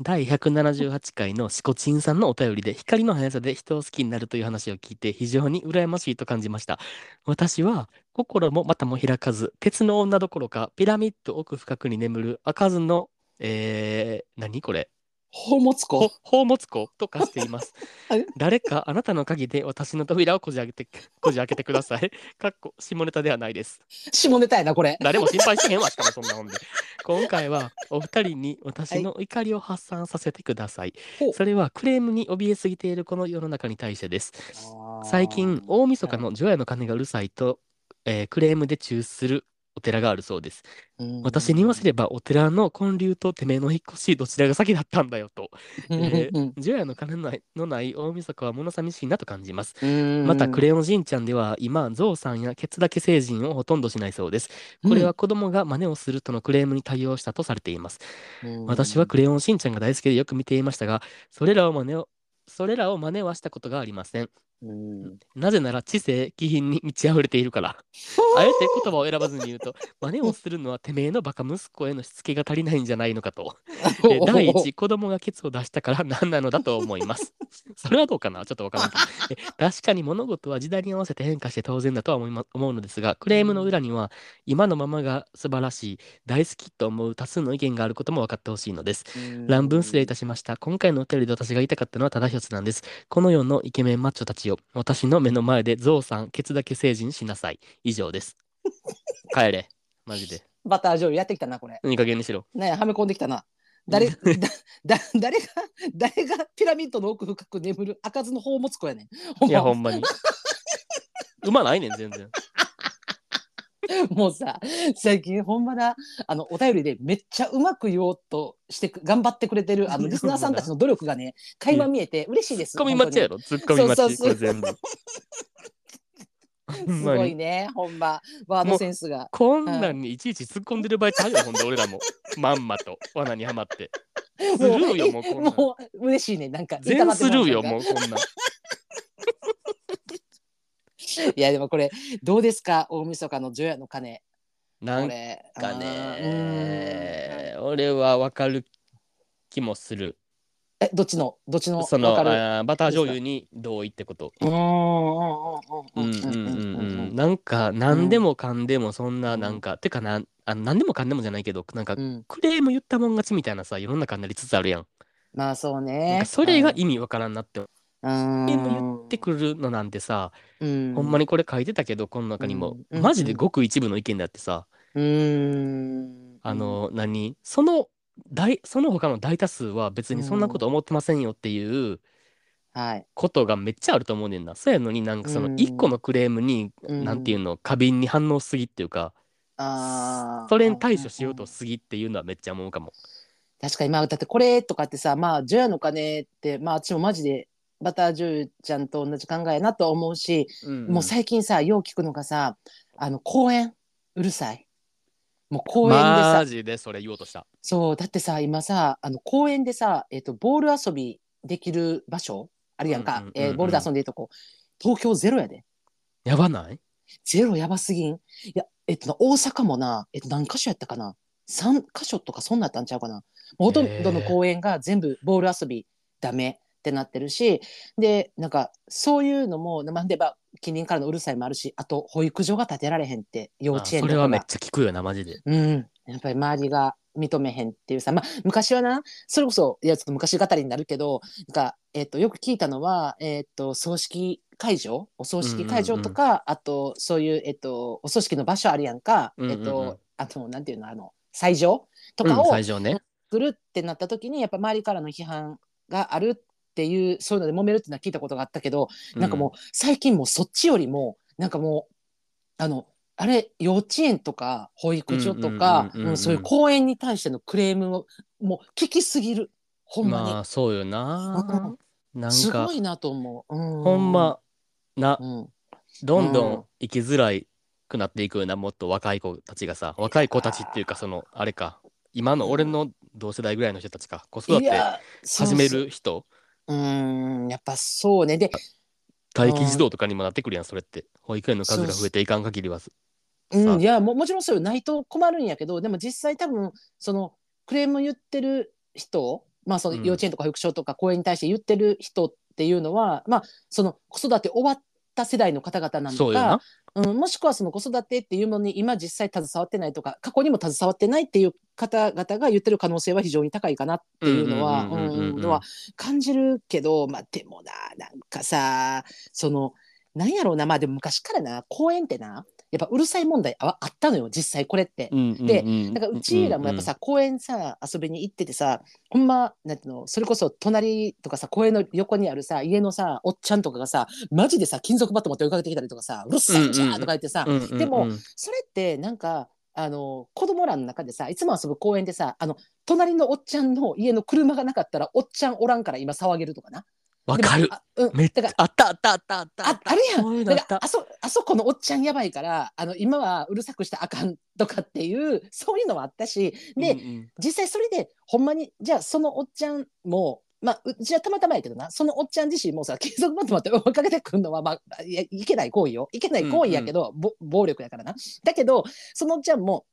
Speaker 1: 第178回のしこちんさんのお便りで光の速さで人を好きになるという話を聞いて非常に羨ましいと感じました。私は心もまたも開かず、鉄の女どころかピラミッド奥深くに眠る開かずの、えー、何これ？
Speaker 2: 宝物庫？
Speaker 1: ほ。宝物庫と化しています *laughs*
Speaker 2: はい。
Speaker 1: 誰かあなたの鍵で私の扉をこじ開けて、こじ開けてください。*laughs* かっこ下ネタではないです。
Speaker 2: 下ネタやな、これ。
Speaker 1: 誰も心配してへんわ、しかもそんなもんで。*laughs* 今回はお二人に私の怒りを発散させてください。
Speaker 2: ほう
Speaker 1: それはクレームに怯えすぎているこの世の中に対してです。最近、大晦日の除夜の鐘がうるさいと、えークレームで中止するお寺があるそうです。私に言わせればお寺の建立とてめえの引っ越しどちらが先だったんだよと。えー除夜の鐘のないのない大晦日は物寂しいなと感じます。また、クレヨンしんちゃんでは今、ゾウさんやケツだけ成人をほとんどしないそうです。これは子供が真似をするとのクレームに対応したとされています。私はクレヨンしんちゃんが大好きでよく見ていましたが、それらを真似を、それらを真似はしたことがありません。
Speaker 2: うん
Speaker 1: なぜなら知性、気品に満ち溢れているから。あえて言葉を選ばずに言うと、真似をするのはてめえのバカ息子へのしつけが足りないんじゃないのかと。*laughs* え第一、子供がケツを出したから何なのだと思います。*laughs* それはどうかな？ちょっとわからんけど。え確かに物事は時代に合わせて変化して当然だとは思い、ま、思うのですが、クレームの裏には、今のままが素晴らしい、大好きと思う多数の意見があることも分かってほしいのです。乱文失礼いたしました。今回のお便りで私が言いたかったのはただ一つなんです。この世のイケメンマッチョたちを、私の目の前でゾウさん、ケツだけ成人しなさい。以上です。*laughs* 帰れ。マジで。
Speaker 2: バター醤油やってきたな、これ。
Speaker 1: いい加減にしろ。
Speaker 2: ねはめ込んできたな。誰だだ誰が誰がピラミッドの奥深く眠る開かずの宝物庫やねん。
Speaker 1: いや、
Speaker 2: ま
Speaker 1: ほんまに。うまないねん、全然。*laughs*
Speaker 2: もうさ最近ほんまだあのお便りでめっちゃうまく言おうとしてく頑張ってくれてるあのリスナーさんたちの努力がね垣間見えて嬉しいです。
Speaker 1: ツッコミ待ちやろ、ツッコミ待ち。これ全部。
Speaker 2: す。ごいねほんまワードセンスが。
Speaker 1: こんなんにいちいち突っ込んでる場合ちゃうよ、ほんで俺らも。まんまと罠にはまって。よ、もうこんなん。
Speaker 2: もう嬉しいねなんか
Speaker 1: 全スルーよ、
Speaker 2: う。
Speaker 1: もうこんなん。*laughs*
Speaker 2: いやでもこれどうですか？大晦日の除夜の鐘。
Speaker 1: なんかね、俺はわかる気もする。
Speaker 2: うんえどっちの？どっちの
Speaker 1: その。あーバター醤油に同意ってこと。
Speaker 2: うんうんうん
Speaker 1: うんうんうんうん。なんか何でもかんでもそんななんか、てかなあ何でもかんでもじゃないけどなんか
Speaker 2: うん
Speaker 1: クレーム言ったもん勝ちみたいなさ世の中になりつつあるやん。
Speaker 2: まあそうね
Speaker 1: か。それが意味わからんなって。う
Speaker 2: ん
Speaker 1: 言ってくるのなんてさ、
Speaker 2: うん。
Speaker 1: ほんまにこれ書いてたけどこの中にも、
Speaker 2: うん。
Speaker 1: マジでごく一部の意見であってさ、
Speaker 2: うん。
Speaker 1: あの何？その大その他の大多数は別にそんなこと思ってませんよっていう
Speaker 2: はい。
Speaker 1: ことがめっちゃあると思うねんな。そうやのになんかその
Speaker 2: うん。
Speaker 1: 一個のクレームに、
Speaker 2: うん
Speaker 1: なんていうの過敏に反応しすぎっていうか、
Speaker 2: あー。
Speaker 1: それに対処しようとしすぎっていうのはめっちゃ思うかも。
Speaker 2: 確かに。まあだってこれとかってさまあ除夜の鐘ってまあ私もマジでバタージュちゃんと同じ考えやなとは思うし、
Speaker 1: うん
Speaker 2: もう最近さよう聞くのがさあの公園うるさい。もう公園でさ、
Speaker 1: マジでそれ言おうとした。
Speaker 2: そうだってさ今さあの公園でさ、えっとボール遊びできる場所？あるやんか、
Speaker 1: うんうんうんうん
Speaker 2: えーボールで遊んでいいとこ。東京ゼロやで。
Speaker 1: やばない？
Speaker 2: ゼロやばすぎん？いやえっとな大阪もな、えっと、何箇所やったかな？3箇所とかそんなんやったんちゃうかな。ほとんどの公園が全部ボール遊びダメってなってるしでなんかそういうのもなんでば近隣からのうるさいもあるしあと保育所が建てられへんって幼稚園とか
Speaker 1: あそれはめっ
Speaker 2: が
Speaker 1: ちゃ聞くよなマジで。
Speaker 2: うん。やっぱり周りが認めへんっていうさ、まあ、昔はなそれこそいやちょっと昔語りになるけどなんか、えっとよく聞いたのは、えっと葬式会場？お葬式会場とか、あとそういう、えっとお葬式の場所あるやんか、
Speaker 1: うんうんうん。
Speaker 2: えっとあとなんていうのあの斎場とか
Speaker 1: うん
Speaker 2: を
Speaker 1: 最初ね。
Speaker 2: 作るってなった時にやっぱ周りからの批判があるっていうそういうので揉めるっていうのは聞いたことがあったけど、なんかもう最近もうそっちよりもなんかもうあのあれ幼稚園とか保育所とかそういう公園に対してのクレームをもう聞きすぎる。ほんまに、
Speaker 1: まあそうよな。なんか
Speaker 2: すごいなと思う。うん、
Speaker 1: ほんまな
Speaker 2: うん、うん
Speaker 1: どんどん。生きづらいくなっていくようなもっと若い子たちがさ若い子たちっていうかそのあれか。今の俺の同世代ぐらいの人たちか。子育て始める人
Speaker 2: そううんやっぱそうね。で
Speaker 1: 待機児童とかにもなってくるやんそれって。保育園の数が増えていかん限りは。さ
Speaker 2: うん、いやももちろんそうよ。ないと困るんやけどでも実際多分そのクレーム言ってる人、まあ、その
Speaker 1: うん。
Speaker 2: 幼稚園とか保育所とか公園に対して言ってる人っていうのは、まあ、その子育て終わった世代の方々なのか、うん、もしくはその子育てっていうものに今実際携わってないとか過去にも携わってないっていう方々が言ってる可能性は非常に高いかなっていうのは感じるけど、まあ、でもななんかさそのなんやろうなまあでも昔からな公園ってなやっぱうるさい問題ああったのよ実際これって。でだからうちらもやっぱさ、公園さ遊びに行っててさほんまなんていうのそれこそ隣とかさ公園の横にあるさ家のさおっちゃんとかがさマジでさ金属バット持って追いかけてきたりとかさうるさいんじゃんとか言ってさ、でも
Speaker 1: うん
Speaker 2: それってなんかあの子供らの中でさいつも遊ぶ公園でさあの隣のおっちゃんの家の車がなかったらおっちゃんおらんから今騒げるとかな。
Speaker 1: わかる。
Speaker 2: うん、
Speaker 1: めっちゃあったあったあったあった。
Speaker 2: ああるや
Speaker 1: そういう
Speaker 2: だからあそあそこのおっちゃんやばいからあの今はうるさくしたらあかんとかっていうそういうのはあったしで、
Speaker 1: うんうん。
Speaker 2: 実際それでほんまにじゃあそのおっちゃんもまあうちはたまたまやけどなそのおっちゃん自身もさ継続バット持って追いかけてくるのはまあいやいけない行為よ。いけない行為やけど、ぼ暴力やからな。だけどそのおっちゃんも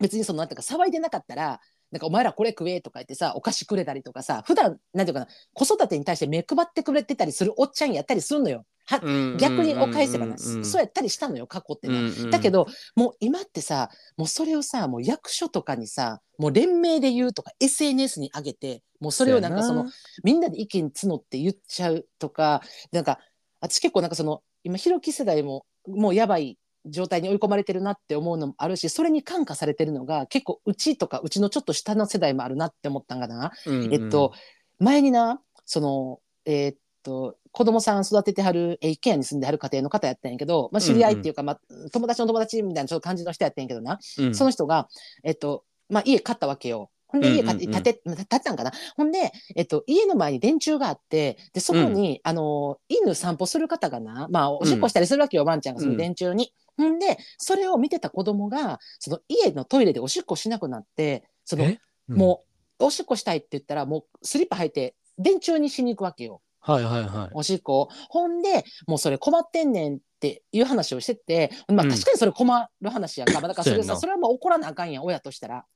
Speaker 2: 別にそのなんていうか騒いでなかったらなんかお前らこれ食えとか言ってさお菓子くれたりとかさ普段なんていうかな子育てに対して目配ってくれてたりするおっちゃんやったりするのよ。は逆にお返せばな、そうやったりしたのよ過去ってね。だけ
Speaker 1: ど
Speaker 2: どもう今ってさもうそれをさもう役所とかにさもう連名で言うとか SNS に上げてもうそれをなんかそのみんなで意見募って言っちゃうとかなんか私結構なんかその今ひろき世代ももうやばい状態に追い込まれてるなって思うのもあるしそれに感化されてるのが結構うちとかうちのちょっと下の世代もあるなって思ったんかな。えっと前になそのえーっと子供さん育ててはるえー一軒家に住んではる家庭の方やったんやけど、まあ、知り合いっていうか、まあ、友達の友達みたいなちょっと感じの人やったんやけどな、その人が、えっとまあ、家買ったわけよ。ほんで家買って
Speaker 1: うん。うんうん
Speaker 2: 建てたんかな。ほんで、えっと、家の前に電柱があってでそこに、あの犬散歩する方がな、まあ、おしっこしたりするわけよ、ワンちゃんがその電柱に。ほんでそれを見てた子供がその家のトイレでおしっこしなくなってそのもうおしっこしたいって言ったらもうスリッパ履いて電柱にしに行くわけよ。
Speaker 1: はいはいはい。
Speaker 2: おしっこを。ほんでもうそれ困ってんねんっていう話をしてて、まあ、
Speaker 1: うん。
Speaker 2: 確かにそれ困る話やんか、まあだからそれさそれはもう怒らなあかんやん親としたら。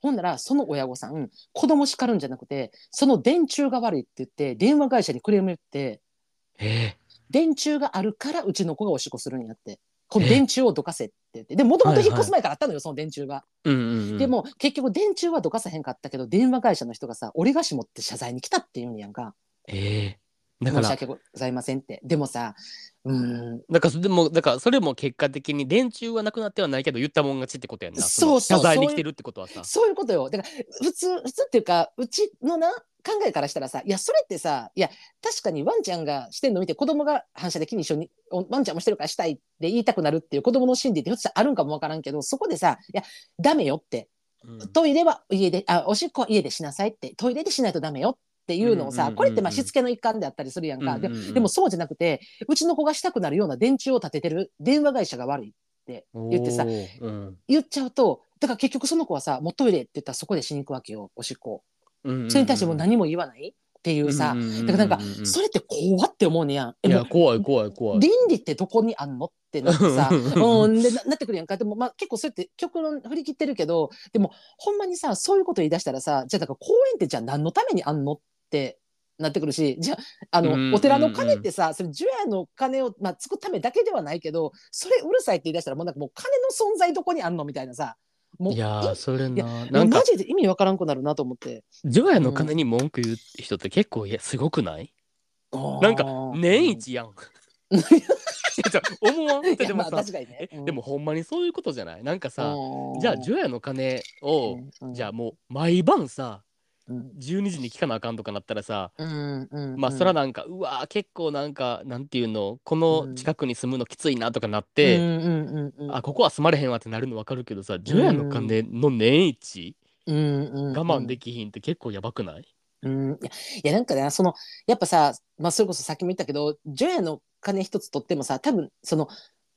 Speaker 2: ほんならその親御さん子供叱るんじゃなくてその電柱が悪いって言って電話会社にクレーム言って
Speaker 1: え？
Speaker 2: 電柱があるからうちの子がおしっこするんやってこの電柱をどかせって言ってでもともと引っ越す前からあったのよ、その電柱が。
Speaker 1: うんうんうん
Speaker 2: でも結局電柱はどかさへんかったけど電話会社の人がさ俺がしもって謝罪に来たって言うんやんか。
Speaker 1: ええだから。
Speaker 2: 申し訳ございませんって。でもさ、うーん、
Speaker 1: だからでもだからそれも結果的に電柱はなくなってはないけど言ったもん勝ちってことやんな。
Speaker 2: そうそう。
Speaker 1: の謝罪に来てるってことはさ。
Speaker 2: そういうことよ。だから、普通、普通っていうか、うちのな、考えからしたらさ、いや、それってさ、いや、確かにワンちゃんがしてんの見て、子供が反射的に一緒に、おワンちゃんもしてるからしたいって言いたくなるっていう子供の心理ってひょっとしたらあるんかもわからんけど、そこでさ、いや、ダメよって、
Speaker 1: うん。
Speaker 2: トイレは家で、あ、おしっこは家でしなさいって、トイレでしないとダメよっていうのをさ、これってまあしつけの一環であったりするやんか。で
Speaker 1: うんうんうん
Speaker 2: でもそうじゃなくて、うちの子がしたくなるような電柱を立ててる電話会社が悪いって言ってさ、
Speaker 1: うん
Speaker 2: 言っちゃうと、だから結局その子はさ、もうトイレって言ったらそこでしに行くわけよ、おしっこ。
Speaker 1: うんうんうん
Speaker 2: それに対してもう何も言わないっていうさ、
Speaker 1: うんうんうんうん
Speaker 2: だからなんか、それって怖って思うねやん。え
Speaker 1: いや怖い怖い怖い
Speaker 2: 倫理ってどこにあんのってなってさ、*laughs* うん、でななってくるやんか。でもまあ結構そうやって極論振り切ってるけど、でもほんまにさ、そういうこと言い出したらさ、じゃあだから公園ってじゃあ何のためにあんのってなってくるし、じゃあ、あの、
Speaker 1: うんうんうん
Speaker 2: お寺の金ってさ、それ除夜の金を、まあ、作るためだけではないけど、それうるさいって言い出したらもうなんかもう金の存在どこにあんのみたいなさ、もう
Speaker 1: いやーそれななんか。
Speaker 2: マジで意味わからんくなるなと思って。
Speaker 1: 除夜の鐘に文句言う人って結構いやすごくない？なんか年一やん。*laughs* いやじゃあ思わんってでも
Speaker 2: いやまあね。
Speaker 1: えでもほんまにそういうことじゃない？なんかさ
Speaker 2: うん。
Speaker 1: じゃあ除夜の鐘を
Speaker 2: うん。
Speaker 1: じゃあもう毎晩さ
Speaker 2: うん
Speaker 1: 12時に聞かなあかんとかなったらさ
Speaker 2: うんうん
Speaker 1: まあそらなんかうわー結構なんかなんていうのこの近くに住むのきついなとかなって
Speaker 2: うんうんうんうん
Speaker 1: あここは住まれへんわってなるの分かるけどさ除夜の鐘の年一
Speaker 2: うんうん
Speaker 1: 我慢できひんって結構やばくない？
Speaker 2: うん、いやいやなんかねそのやっぱさ、まあ、それこそさっきも言ったけど除夜の鐘一つとってもさ多分その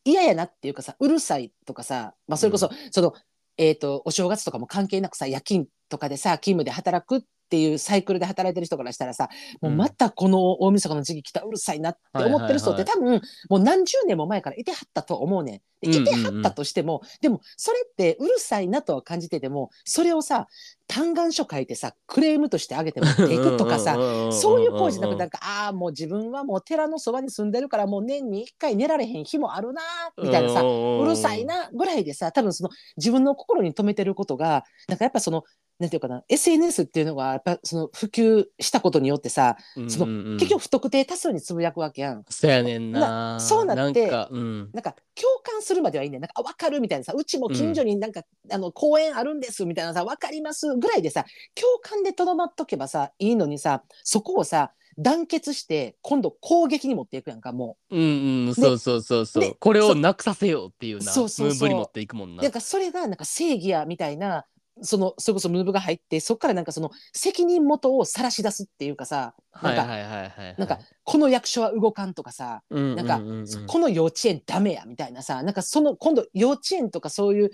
Speaker 2: 嫌やなっていうかさうるさいとかさ、まあ、それこそ、その、えー、とお正月とかも関係なくさ夜勤とかでさ勤務で働くっていうサイクルで働いてる人からしたらさもうまたこの大晦日の時期来たうるさいなって思ってる人って、多分もう何十年も前からいてはったと思うねん。でいてはったとしても、でもそれってうるさいなとは感じててもそれをさ嘆願書書いてさクレームとしてあげて持っていくとかさそういう行為じゃなくてなんかああもう自分はもう寺のそばに住んでるからもう年に1回寝られへん日もあるなみたいなさうるさいなぐらいでさ多分その自分の心に留めてることがなんかやっぱそのなんていうかな SNS っていうのがやっぱその普及したことによってさ、その結局不特定多数につぶやくわけやん。
Speaker 1: そうやねんな。
Speaker 2: そうなって
Speaker 1: なんか,、うん、
Speaker 2: なんか共感するまではいいねなんか分かるみたいなさうちも近所になんか、うん、あの公園あるんですみたいなさ分かりますぐらいでさ共感でとどまっとけばさいいのにさそこをさ団結して今度攻撃に持っていくやんかも
Speaker 1: う。うんうんそうそうそうそう。これをなくさせようっていうな
Speaker 2: そうそうそう
Speaker 1: ムーブに持っていくもんな。
Speaker 2: なんかそれがなんか正義やみたいなそのそれこそムーブが入ってそこからなんかその責任元を晒し出すっていうかさなんか、
Speaker 1: はいはいはいはい、
Speaker 2: なんかこの役所は動かんとかさ、
Speaker 1: うん
Speaker 2: なんか、この幼稚園ダメやみたいなさなんかその今度幼稚園とかそういう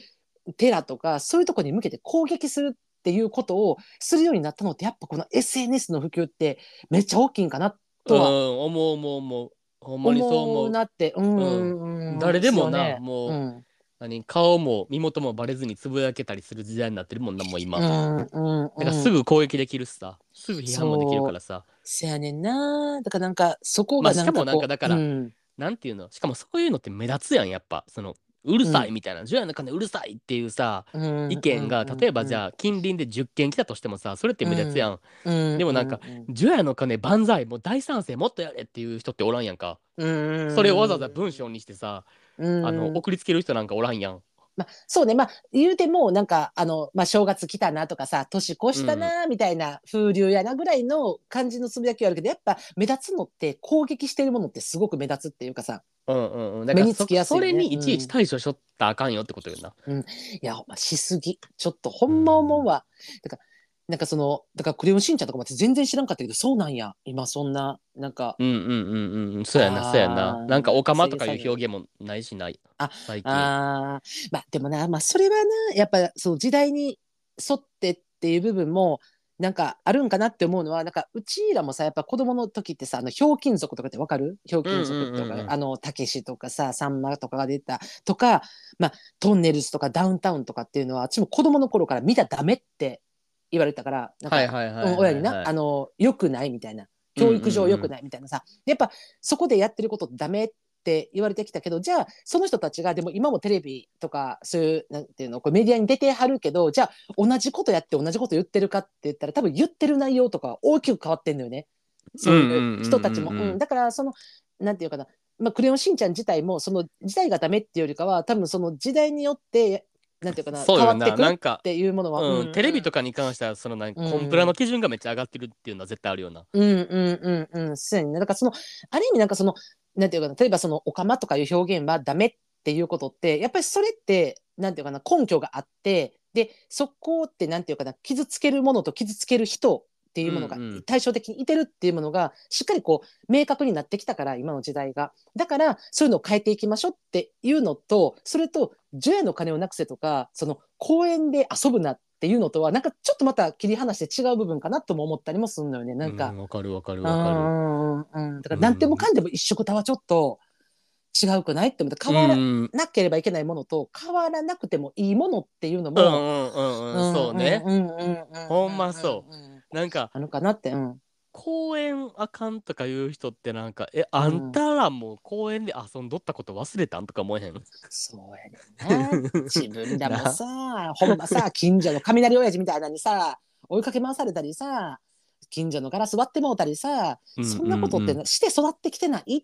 Speaker 2: 寺とかそういうとこに向けて攻撃するっていうことをするようになったのってやっぱこの SNS の普及ってめっちゃ大きいんかなとは
Speaker 1: うん、思う思う思う。ほんまにそう思う。
Speaker 2: なってうんうんうん。
Speaker 1: 誰でもな、
Speaker 2: ね。
Speaker 1: もう、
Speaker 2: うん
Speaker 1: 何顔も身元もバレずにつぶやけたりする時代になってるもんなもう今。
Speaker 2: うんうん
Speaker 1: だからすぐ攻撃できるしさ、すぐ批判もできるからさ。
Speaker 2: せやねんな。だからなんかそこ
Speaker 1: まあ
Speaker 2: がなんかこう、
Speaker 1: しかもなんかだから
Speaker 2: うん
Speaker 1: なんていうの？しかもそういうのって目立つやんやっぱ。そのうるさいみたいな、除夜の鐘うるさいっていうさ
Speaker 2: うん
Speaker 1: 意見が、例えばじ
Speaker 2: あ、
Speaker 1: ゃあ近隣で10件来たとしてもさそれって目立つやん。
Speaker 2: うん
Speaker 1: でもなんか除夜の鐘万歳もう大賛成もっとやれっていう人っておらんやんか。
Speaker 2: うん。
Speaker 1: それをわざわざ文章にしてさ、
Speaker 2: うん。
Speaker 1: あの送りつける人なんかおらんやん。
Speaker 2: まあ、そうね。まあ言うてもなんかあの、まあ、正月来たなとかさ年越したなみたいな風流やなぐらいの感じのつぶやきはあるけどやっぱ目立つのって攻撃してるものってすごく目立つっていうかさ。
Speaker 1: うんうんうん。だから
Speaker 2: 目につきやすい
Speaker 1: そ
Speaker 2: よね
Speaker 1: それにいちいち対処しょったらあかんよってことよな。
Speaker 2: いやほんましすぎ。ちょっとほんま思うわ、だからなんかそのだからクレヨンしんちゃんとかも全然知らんかったけどそうなんや今そんななんか
Speaker 1: うんうんうんうん。そうやな、そうやな。なんかオカマとかいう表現もないしない。
Speaker 2: あ
Speaker 1: 最近。
Speaker 2: あーまあでもな、まあ、それはなやっぱその時代に沿ってっていう部分もなんかあるんかなって思うのはなんかうちらもさやっぱ子供の時ってさあのひょうきん族とかってわかる？ひょうきん族とか、
Speaker 1: うんうんうんうん
Speaker 2: あのたけしとかささんまとかが出たとか、まあ、トンネルズとかダウンタウンとかっていうのは私も子供の頃から見たらダメって言われたからなんか、
Speaker 1: はいはいはいはいはい。
Speaker 2: うん親になあの良くないみたいな。教育上良くないみたいなさ、やっぱそこでやってることってダメって言われてきたけどじゃあその人たちがでも今もテレビとかそういうなんていうのこうメディアに出てはるけどじゃあ同じことやって同じこと言ってるかって言ったら多分言ってる内容とか大きく変わってんのよね。そういう人たちも。
Speaker 1: うんうんうんうん
Speaker 2: うんだからそのなんていうかな。まあ、クレヨンしんちゃん自体もその時代がダメっていうよりかは多分その時代によってなんていうかな
Speaker 1: そうよな。
Speaker 2: 変わってく
Speaker 1: なんか、
Speaker 2: ていうものは、
Speaker 1: うん、テレビと
Speaker 2: か
Speaker 1: かに関しては、そのなんか
Speaker 2: うん
Speaker 1: コンプラの基準がめっちゃ上がってるっていうのは絶対あるよな。
Speaker 2: うんうんうんうんそうやねだからそのある意味なんかそのなんていうかな例えばそのオカマとかいう表現はダメっていうことってやっぱりそれってなんていうかな根拠があってでそこってなんていうかな傷つけるものと傷つける人っていうものが
Speaker 1: うんうん。
Speaker 2: 対照的にいてるっていうものがしっかりこう明確になってきたから今の時代が。だからそういうのを変えていきましょうっていうのとそれと除夜の鐘をなくせとかその公園で遊ぶなっていうのとはなんかちょっとまた切り離して違う部分かなとも思ったりもするのよねなんか。
Speaker 1: う。わかるわかる
Speaker 2: う
Speaker 1: わか
Speaker 2: んうんうん。だから何でもかんでも一緒くたはちょっと違うくないって思って
Speaker 1: る。
Speaker 2: 変わら
Speaker 1: うん。
Speaker 2: なければいけないものと変わらなくてもいいものっていうのも、
Speaker 1: うんうんうんうん、そうね。
Speaker 2: うんうんうんうん
Speaker 1: ほんまそう
Speaker 2: うん。うん
Speaker 1: なんか、
Speaker 2: あのかなって、うん、
Speaker 1: 公園あかんとか言う人ってなんか、え、あんたらも公園で遊んどったこと忘れたんとか思えへん？
Speaker 2: そうやねんな。自分らもさ *laughs* ほんまさ近所の雷親父みたいなのにさ追いかけ回されたりさ近所のガラス割ってもうたりさ、
Speaker 1: うん
Speaker 2: そんなことって
Speaker 1: うん
Speaker 2: して育ってきてないっ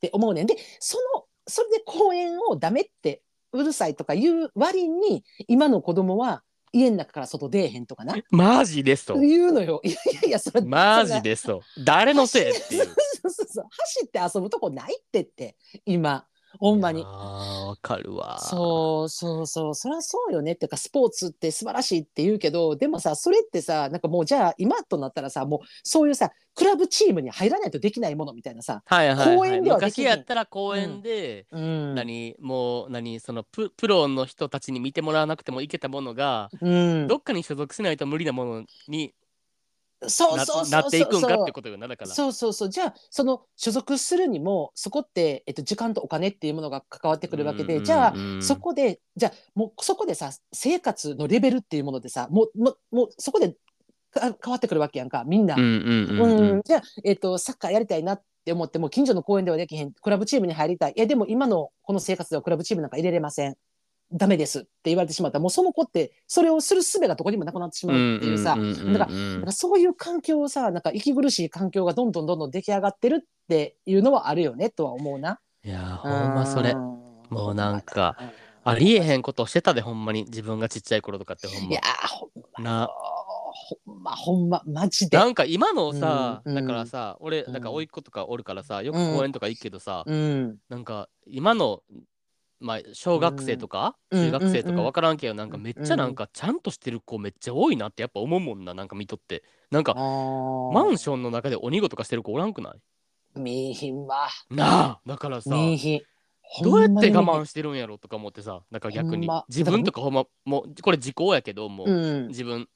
Speaker 2: て思うねん。でそのそれで公園をダメってうるさいとか言う割に今の子供は家の中から外出えへんとかな
Speaker 1: マジですと。
Speaker 2: 言うのよいやいやいやそれ
Speaker 1: マジ
Speaker 2: で
Speaker 1: ですと。誰のせいっていう。*laughs*
Speaker 2: そうそうそう走って遊ぶとこないってって今ほんまに。
Speaker 1: いやーわかるわ。
Speaker 2: そうそうそう。そりゃそうよね。っていうかスポーツって素晴らしいって言うけどでもさそれってさなんかもうじゃあ今となったらさもうそういうさクラブチームに入らないとできないものみたいなさ、
Speaker 1: はいはい、はい。
Speaker 2: 公園ではでき
Speaker 1: 昔やったら公園で、
Speaker 2: うん。
Speaker 1: 何もう何そのププロの人たちに見てもらわなくてもいけたものが、
Speaker 2: うん、
Speaker 1: どっかに所属しないと無理なものにな
Speaker 2: そうそうそう
Speaker 1: なっていくんかってことよなだから。
Speaker 2: そうそうそう。じゃあその所属するにもそこって、えっと、時間とお金っていうものが関わってくるわけで、じゃあそこでじゃあもうそこでさ生活のレベルっていうものでさもうもうもうそこでか変わってくるわけやんかみんな。じゃあ、えっとサッカーやりたいなって思っても近所の公園ではできへんクラブチームに入りたい。いやでも今のこの生活ではクラブチームなんか入れれませんダメですって言われてしまった。らもうその子ってそれをする術がどこにもなくなってしまうっていうさ、だかそういう環境をさなんか息苦しい環境がどんどんどんどん出来上がってるっていうのはあるよねとは思うな。
Speaker 1: いやーほんまそれ。
Speaker 2: うん。
Speaker 1: もうなんかありえへんことしてたでほんまに自分がちっちゃい頃とかってほんま。
Speaker 2: いやーほんま
Speaker 1: な。
Speaker 2: ほんまほんまマジで。
Speaker 1: なんか今のさ、
Speaker 2: うん。
Speaker 1: だからさ俺
Speaker 2: うん。
Speaker 1: なんか甥っ子とかおるからさよく公園とか行くけどさ、
Speaker 2: うん。
Speaker 1: なんか今のまあ小学生とか、
Speaker 2: うん。
Speaker 1: 中学生とか分からんけどなんかめっちゃなんかちゃんとしてる子めっちゃ多いなってやっぱ思うもんななんか見とって。なんかマンションの中で鬼ごとかしてる子おらんくない？
Speaker 2: ン見えひんわ
Speaker 1: なあだからさ。どうやって我慢してるんやろとか思ってさなんか逆に。自分とかほんまもうこれ時効やけどもう、
Speaker 2: にうん。
Speaker 1: 自分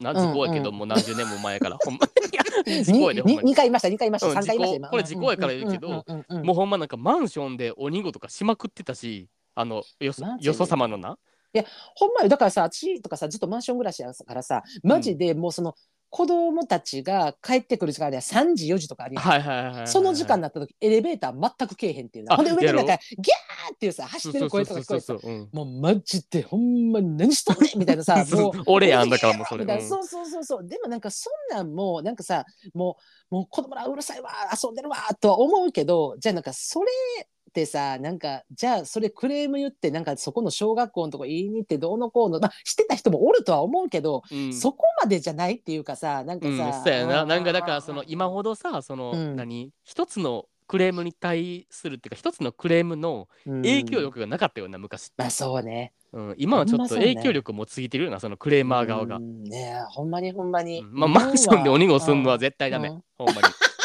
Speaker 1: な時
Speaker 2: うん。
Speaker 1: 効やけど、もう何十年も前やから。*laughs* ほんまいや時効やでほんまに。
Speaker 2: に二回言いました二回言いました
Speaker 1: うん
Speaker 2: 三回言いました
Speaker 1: これ時効やから言うけどもうほんまなんかマンションで鬼ごとかしまくってたしあのよそよそ様のな。
Speaker 2: ほんまよ。だからさ私とかさずっとマンション暮らしやからさマジでもうその子供たちが帰ってくる時間では3時4時とかありやん
Speaker 1: はいはいはいはいはい
Speaker 2: その時間になった時エレベーター全くけえへんっていう。ほんで上でなんか
Speaker 1: や
Speaker 2: ギャーっていうさ走ってる声とか聞こえてさ
Speaker 1: そう
Speaker 2: もうマジでほんまに何しとんねんみたいなさ *laughs* もう
Speaker 1: 俺やんだからもうそれ。うん。
Speaker 2: そうそうそうそう。でもなんかそんなんもうなんかさもうもう子供らうるさいわ遊んでるわとは思うけどじゃあなんかそれってさなんかじゃあそれクレーム言ってなんかそこの小学校のとこ言いに行ってどうのこうのまあしてた人もおるとは思うけど、
Speaker 1: うん。
Speaker 2: そこまでじゃないっていうかさなんか
Speaker 1: うん、
Speaker 2: さ、
Speaker 1: そうやな。なんかだから
Speaker 2: うん
Speaker 1: その今ほどさ、その、
Speaker 2: うん。
Speaker 1: 何？一つのクレームに対するっていうか一つのクレームの影響力がなかったような昔
Speaker 2: まあそうね。
Speaker 1: うん、今はちょっと影響力もついてるようなそのクレーマー側が、
Speaker 2: ねえほんまにほんまに、
Speaker 1: まあマンションで鬼ごすんのは
Speaker 2: ぜ
Speaker 1: 絶対ダメ、
Speaker 2: うん。
Speaker 1: ほんまに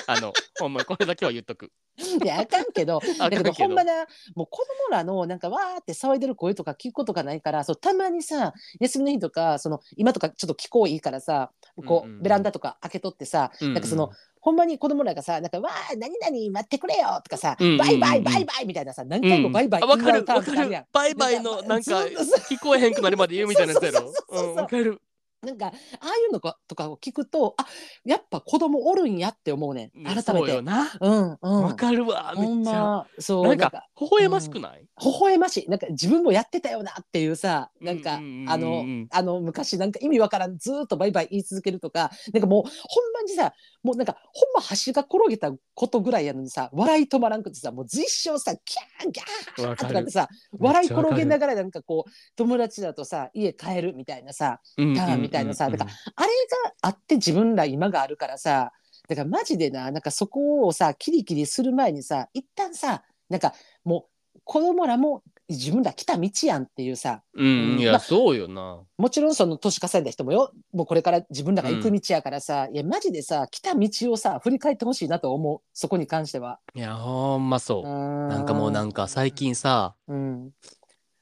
Speaker 1: *laughs* あのほんまにこれだけは言っとく。
Speaker 2: いやあかんけど。
Speaker 1: あかんけど。*laughs*
Speaker 2: だけどほんまなもう子供らのなんかわーって騒いでる声とか聞くことがないからそうたまにさ休みの日とかその今とかちょっと気候いいからさこう、
Speaker 1: うんうんうん。
Speaker 2: ベランダとか開けとってさ、なんかそのほんまに子供らがさなんかわー何々待ってくれよとかさ、
Speaker 1: うんうんうん。
Speaker 2: バイバイバイバイみたいなさ何回もバイバイ
Speaker 1: うんあわかる。わかる。バイバイのなんか
Speaker 2: ずっとさ
Speaker 1: 聞こえへんくなるまで言うみたいなやつやろ。
Speaker 2: そうそうそうそう。
Speaker 1: うんわかる
Speaker 2: なんかああいうのかとかを聞くとあやっぱ子供おるんやって思うねん。改めて。
Speaker 1: よな。
Speaker 2: うんうん。
Speaker 1: わかるわめっちゃ。
Speaker 2: まそう
Speaker 1: なんか微笑ましくない、
Speaker 2: 微笑ましい。なんか自分もやってたよなっていうさなんか、
Speaker 1: うんうんうん。うん
Speaker 2: あのあの昔なんか意味わからんずーっとバイバイ言い続けるとかなんかもうほんまにさもうなんかほんま橋が転げたことぐらいやのにさ笑い止まらんくてさもう随所さキャーギャーとかってさ笑い転げながらなんかこう友達だとさ家帰るみたいなさ
Speaker 1: うん
Speaker 2: ターンみたいなさだからあれがあって自分ら今があるからさだからマジでななんかそこをさキリキリする前にさ一旦さなんかもう子供らも自分ら来た道やんっていうさ
Speaker 1: うん、いや、
Speaker 2: まあ
Speaker 1: そうよな。
Speaker 2: もちろんその年稼いだ人もよもうこれから自分らが行く道やからさ、いやマジでさ来た道をさ振り返ってほしいなと思うそこに関しては。
Speaker 1: いや、ほんまそう。
Speaker 2: な
Speaker 1: なんかもうなんか最、近さ、
Speaker 2: うん、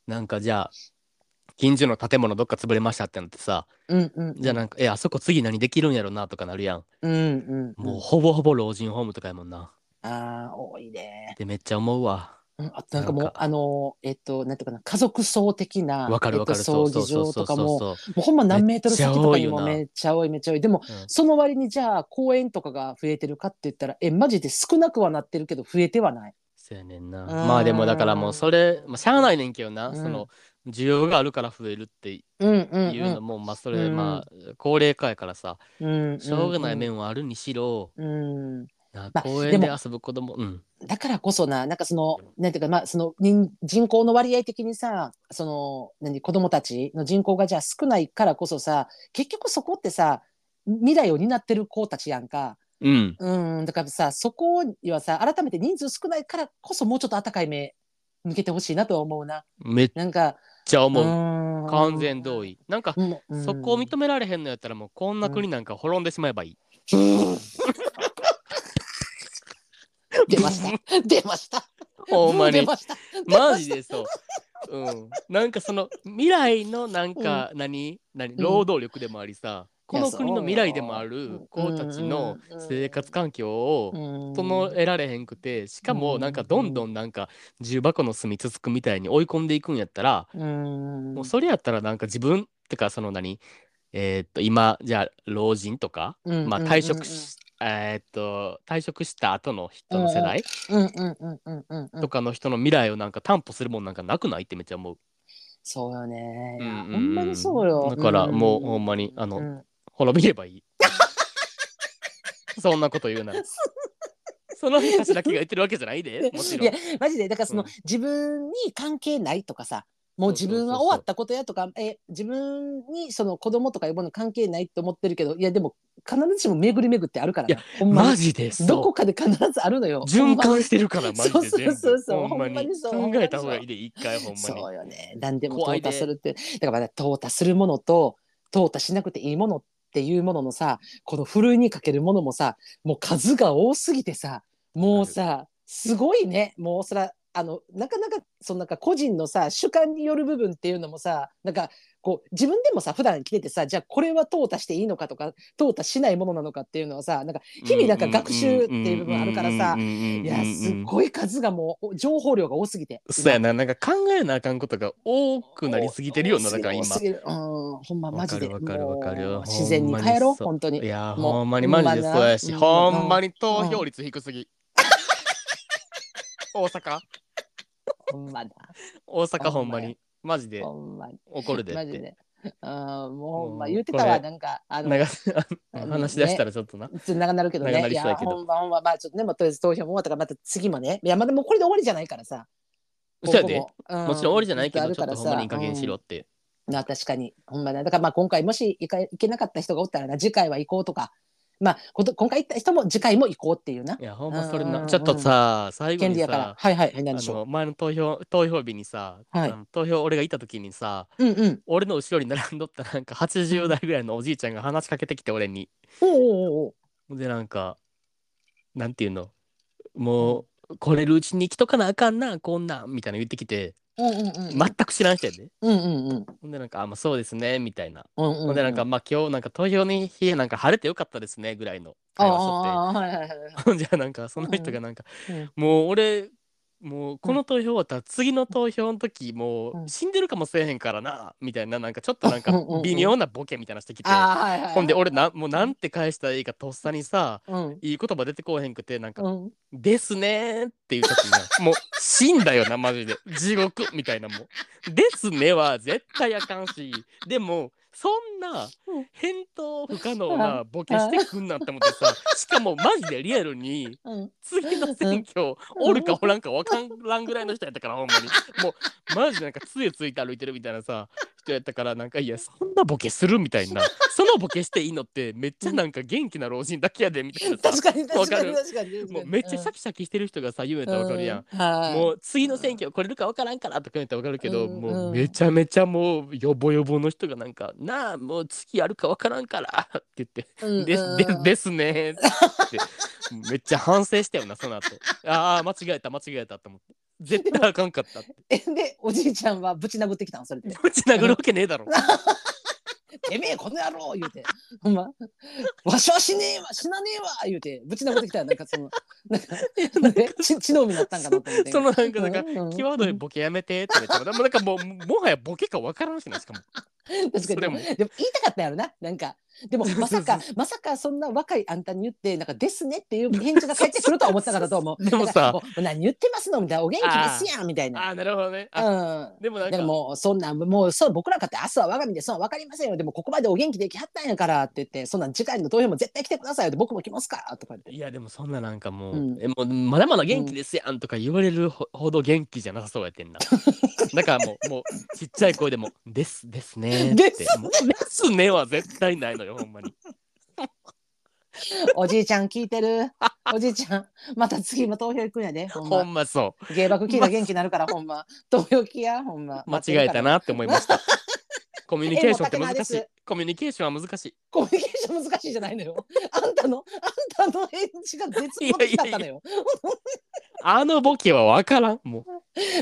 Speaker 1: なんかじゃあ、近所の建物どっか潰れましたってなってさ、
Speaker 2: うんうん
Speaker 1: じゃあなんか、え、あそこ次何できるんやろなとかなるやん。
Speaker 2: うんうん
Speaker 1: もうほぼほぼ老人ホームとかやもんな。
Speaker 2: ああ多いね。
Speaker 1: で、めっちゃ思うわ。
Speaker 2: うんあとなんかもうあのえっとなんていうかな家族葬的な
Speaker 1: わかるわかる。
Speaker 2: えっと
Speaker 1: そう
Speaker 2: 葬儀場とかも
Speaker 1: そう。
Speaker 2: もうほんま何メートル先とかにも
Speaker 1: めっ
Speaker 2: ちゃ多いめっちゃ多いでも
Speaker 1: うん
Speaker 2: その割にじゃあ公園とかが増えてるかって言ったらえマジで少なくはなってるけど増えてはない。
Speaker 1: そうやねんな。
Speaker 2: ん
Speaker 1: まあでもだからもうそれ、まあ、しゃあないねんけどな、
Speaker 2: うん
Speaker 1: その需要があるから増えるっていうのも、まあそれ、
Speaker 2: うん
Speaker 1: まあ高齢化やからさ、
Speaker 2: うん
Speaker 1: しょうがない面はあるにしろ、公園で遊ぶ子供、うん。
Speaker 2: だからこそななんかそのなんていうかまあその人人口の割合的にさその何子供たちの人口がじゃあ少ないからこそさ結局そこってさ未来を担ってる子たちやんか。
Speaker 1: うん。
Speaker 2: うんだからさそこにはさ改めて人数少ないからこそもうちょっと温かい目向けてほしいなとは思うな。
Speaker 1: めっ
Speaker 2: なんか、
Speaker 1: ちゃ思う。
Speaker 2: うん
Speaker 1: 完全同意。なんか、そこを認められへんのやったらもうこんな国なんか滅んでしまえばいい。
Speaker 2: うん出ました。出ました。
Speaker 1: ほんまに。
Speaker 2: 出ました。
Speaker 1: マジでそう。うん。なんかその未来のなんか何、何？労働力でもありさ、この国の未来でもある子たちの生活環境を整えられへんくてしかもなんかどんどんなんか重箱の隅つつくみたいに追い込んでいくんやったら、
Speaker 2: うん。
Speaker 1: もうそれやったらなんか自分ってかその何？えーっと今じゃあ老人とか、
Speaker 2: うん
Speaker 1: まあ退職し、えーっと退職した後の人の世代とかの人の未来をなんか担保するもんなんかなくないってめっちゃ思う。
Speaker 2: そうよね。ほんまにそうよ。
Speaker 1: だからもう
Speaker 2: うん。
Speaker 1: ほんまにあの、
Speaker 2: うん
Speaker 1: 滅びればいい。そんなこと言うなら。その人たちだけが言ってるわけじゃないで。*laughs* もちろん。
Speaker 2: いや。マジで。だからその、
Speaker 1: うん。
Speaker 2: 自分に関係ないとかさもう自分は終わったことやとかえ自分にその子供とかいうもの関係ないって思ってるけどいやでも必ずしも巡り巡ってあるから
Speaker 1: いや
Speaker 2: なほんまに。
Speaker 1: マジで
Speaker 2: どこ。かで必ずあるのよ。
Speaker 1: 循環してるからマジで全部。
Speaker 2: そうそうそうそう
Speaker 1: ほんまに。
Speaker 2: ほんまにそう。
Speaker 1: 考えた方がいいで一回ほんまに。
Speaker 2: そうよね。何でも淘
Speaker 1: 怖いで。
Speaker 2: 汰するって。だからまだ淘汰するものと淘汰しなくていいものっていうもののさこのふるいにかけるものもさもう数が多すぎてさもうさすごいね。もうそらあのなかなかそのなんか個人のさ主観による部分っていうのもさなんかこう自分でもさ普段着ててさじゃあこれは淘汰していいのかとか淘汰しないものなのかっていうのはさなんか日々なんか学習っていう部分あるからさい
Speaker 1: い
Speaker 2: やすっごい数がもう情報量が多すぎて
Speaker 1: そうやな、なんか考えなあかんことが多くなりすぎてるよな、だから今
Speaker 2: ほんまマジで。
Speaker 1: わかるわかる
Speaker 2: 自然に帰ろう、
Speaker 1: ほ
Speaker 2: 本当に。
Speaker 1: いや、
Speaker 2: もう
Speaker 1: ほんまにマジでそうやし、
Speaker 2: うん
Speaker 1: ほんまに投票率低すぎ。大阪？*laughs*
Speaker 2: ほんまだ。
Speaker 1: 大阪ほんまに。マジで
Speaker 2: ほんまに。
Speaker 1: 怒るでって。
Speaker 2: あもうほんま
Speaker 1: もう
Speaker 2: 言ってたわ、なんか、あの、
Speaker 1: なんか
Speaker 2: あの
Speaker 1: 話し出したらちょっとな。
Speaker 2: ちょっと長なるけど
Speaker 1: 長な
Speaker 2: ね。い
Speaker 1: そうやけど
Speaker 2: ほんまほんま、まあちょっとね、もうとりあえず投票も終わったから、また次もね。いや、まだもうこれで終わりじゃないからさ。
Speaker 1: そうやで。
Speaker 2: ここも
Speaker 1: もちろん終わりじゃないけど、ちょっとほんまにいい加減しろって。
Speaker 2: うんな確かに。ほんまだ。だからまあ今回もし行か行けなかった人がおったらな、次回は行こうとか。まあこと今回行った人も次回も行こうっていうな。
Speaker 1: いや、ほんまそれな。ちょっとさ、最後に
Speaker 2: 権利やから
Speaker 1: さ。、
Speaker 2: はいはい、はい、
Speaker 1: あ
Speaker 2: 何でしょ
Speaker 1: の前の投票投票日にさ、
Speaker 2: はい
Speaker 1: あの投票俺がいた時にさ
Speaker 2: う。うんうん。
Speaker 1: 俺の後ろに並んどったなんか80代ぐらいのおじいちゃんが話しかけてきて俺に
Speaker 2: おうおうおう
Speaker 1: でなんかなんていうの？もう来れるうちに来とかなあかんなこんなんみたいな言ってきて
Speaker 2: うんうんうん。
Speaker 1: 全く知らん人やで
Speaker 2: うんうんうん。
Speaker 1: ほんでなんかあまあそうですねみたいな
Speaker 2: うんうんうん。
Speaker 1: ほんでなんかまあ今日なんか投票の日なんか晴れてよかったですねぐらいの
Speaker 2: あ
Speaker 1: 会話しとって
Speaker 2: あ、はいはいはいはい。
Speaker 1: ほ *laughs* んじゃなんかその人がなんか、
Speaker 2: うん
Speaker 1: もう俺もうこの投票終わったら次の投票の時も
Speaker 2: う
Speaker 1: うん死んでるかもしれへんからなみたいななんかちょっとなんか微妙なボケみたいなのしてきて。ほんで俺なもうなんて返したらいいかとっさにさ
Speaker 2: うん。
Speaker 1: いい言葉出てこうへんくてなんか
Speaker 2: うん。
Speaker 1: 「ですね」っていう時になもう死んだよなマジで地獄みたいなもう「ですね」は絶対あかんしでもそんな
Speaker 2: うん。
Speaker 1: 返答不可能なボケしてくんなって思ってさしかもマジでリアルに
Speaker 2: うん。
Speaker 1: 次の選挙おるかおらんか分からんぐらいの人やったからほんまに。もうマジでなんか杖ついて歩いてるみたいなさ人やったからなんかいやそんなボケするみたいな *laughs* そのボケしていいのってめっちゃなんか元気な老人だけやでみたいなさ
Speaker 2: 確かに確かに確かに。
Speaker 1: もうめっちゃシャキシャキしてる人がさ言うやったら分かるやん。
Speaker 2: うん。はい。
Speaker 1: もう次の選挙来れるか分からんからとか言ったら分かるけど、
Speaker 2: うん
Speaker 1: もうめちゃめちゃもうヨボヨボの人がなんか「なあもう次やるか分からんから」って言って
Speaker 2: うん
Speaker 1: です、でですねってめっちゃ反省したよなその後ああ間違えた間違えたと思って絶対あかんかったって *laughs*
Speaker 2: えでおじいちゃんはぶち殴ってきたのそれで。
Speaker 1: ぶち殴るわけねえだろ *laughs*
Speaker 2: てめえこの野郎言うて。ほんま？わしは死ねえわ死なねえわ言うてぶち殴ってきたらなんかそのなんか *laughs* なんか血血の海になったんかなと思って。
Speaker 1: そのなんかなんか
Speaker 2: うんうん
Speaker 1: 際どいボケやめてって言ってもなんかもうもはやボケか分からんしなしかも *laughs*
Speaker 2: 確かに。でも。でも言いたかったやろな。なんか。でもまさかまさかそんな若いあんたに言ってなんかですねっていう *laughs* 返事が返ってくるとは思ってなかったと思う。*laughs*
Speaker 1: でもさ。
Speaker 2: もう何言ってますのみたいな。お元気ですやんみたいな。
Speaker 1: ああなるほどね。あ
Speaker 2: うん。
Speaker 1: でもなんか。
Speaker 2: でももうそんなんもうそう僕らかって明日は我が身でそう分かりませんよでもここまでお元気できはったんやからって言ってそんなん次回の投票も絶対来てくださいよって僕も来ますからとか言って
Speaker 1: いやでもそんななんかもう、
Speaker 2: うん
Speaker 1: えもうまだまだ元気ですやんとか言われるほほど元気じゃなさそうやってんな。だからもうもうちっちゃい声でも「ですですね」って
Speaker 2: です
Speaker 1: もうですねは絶対ないのよほんまに。
Speaker 2: おじいちゃん聞いてる？おじいちゃん、また次も投票行くんやで。ほんま。
Speaker 1: ほんまそ
Speaker 2: 芸爆聞いたら元気になるから、ほんま。投票来や、ほんま。
Speaker 1: う間違えたなって思いましたコミュニケーションって難しいコミュニケーションは難しい
Speaker 2: コミュニケーション難しいじゃないのよ。*laughs* あんたの、あんたの返事が絶望的だったのよ。*laughs*
Speaker 1: あのボケは分からんもう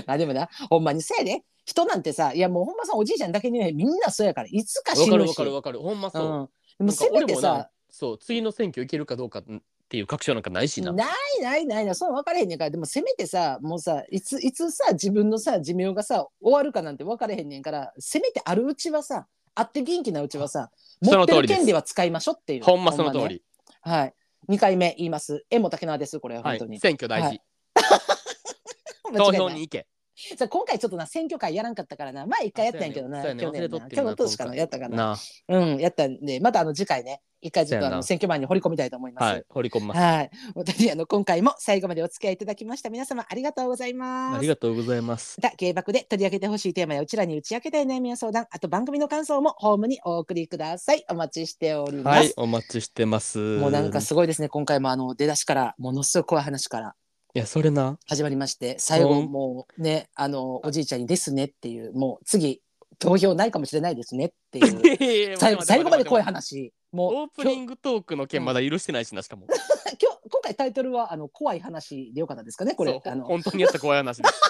Speaker 2: あ、でもな、ほんまにせやで。人なんてさ、いやもうほんまさんおじいちゃんだけにねみんなそうやから、いつか死
Speaker 1: 分かる
Speaker 2: ぬし。
Speaker 1: 分かる分かるほんまそう、
Speaker 2: うん。でもせめてさ、
Speaker 1: そう次の選挙行けるかどうかっていう確証なんかないしな
Speaker 2: ないないないな、そう分からへんねんから、でもせめてさ、もうさ、いついつさ、自分のさ、寿命がさ、終わるかなんて分からへんねんから、せめてあるうちはさ、あって元気なうちはさ、持ってる権利は使いましょうっていう。
Speaker 1: ほんまその通
Speaker 2: ね
Speaker 1: り、
Speaker 2: はい。2回目言います。えも竹縄です、これは
Speaker 1: はい
Speaker 2: 本当に。
Speaker 1: 選挙大事、
Speaker 2: はい *laughs*
Speaker 1: 投票に行け *laughs*
Speaker 2: さ今回ちょっとな選挙会やらんかったからな。前一回やったんやけどな、
Speaker 1: そうやね。
Speaker 2: 去年な去年年かなやったかな。
Speaker 1: な
Speaker 2: うんやったんでまたあの次回ね一回ちょっとあの選挙前に掘り込みたいと思います。
Speaker 1: はい掘り込みます、
Speaker 2: はい、本当にあの今回も最後までお付き合いいただきました。皆様ありがとうございます。
Speaker 1: ありがとうございます。
Speaker 2: また芸爆で取り上げてほしいテーマやうちらに打ち明けたい悩みや相談あと番組の感想もホームにお送りください。お待ちしております。
Speaker 1: はいお待ちしてます。
Speaker 2: もうなんかすごいですね。今回もあの出だしからものすごい怖い話から
Speaker 1: いやそれな。
Speaker 2: 始まりまして最後
Speaker 1: う。ん
Speaker 2: もうねあのおじいちゃんに「ですね」っていうもう次投票ないかもしれないですねっていう。*laughs* 最後最後まで怖い話。もう
Speaker 1: オープニングトークの件まだ許してないしなしかも。*laughs*
Speaker 2: 今日今日今回タイトルはあの怖い話でよかったですかねこれ。
Speaker 1: そう
Speaker 2: あの
Speaker 1: 本当にやった怖い話です。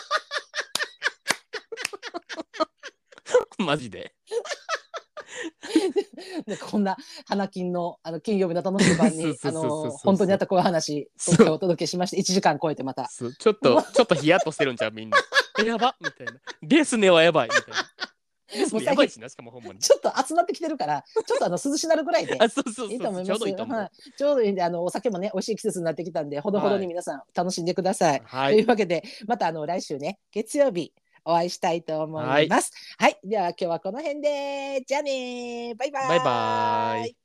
Speaker 1: *laughs* マジで *laughs*
Speaker 2: ねこんな花金のあの金曜日の楽しい晩にあの本当にあった怖い話
Speaker 1: そう
Speaker 2: 今回お届けしまして1時間超えてまた。
Speaker 1: ちょっとちょっとヒヤッとしてるんちゃうみんな。*laughs* えやばみたいな。ですねはやばいみたいな。ですねやばいしなしかもほんまに。
Speaker 2: ちょっと集まってきてるからちょっとあの涼しなるぐらいで。
Speaker 1: あ *laughs* そうそう
Speaker 2: いいと思います
Speaker 1: うどいいと思う
Speaker 2: はい、ちょうどいいんであのお酒もね美味しい季節になってきたんでほどほどに皆さん楽しんでください。とい
Speaker 1: はい。う
Speaker 2: わけでまたあの来週ね月曜日お会いしたいと思います。はい、では今日はこの辺で。じゃあねバイバイ。
Speaker 1: バイバイ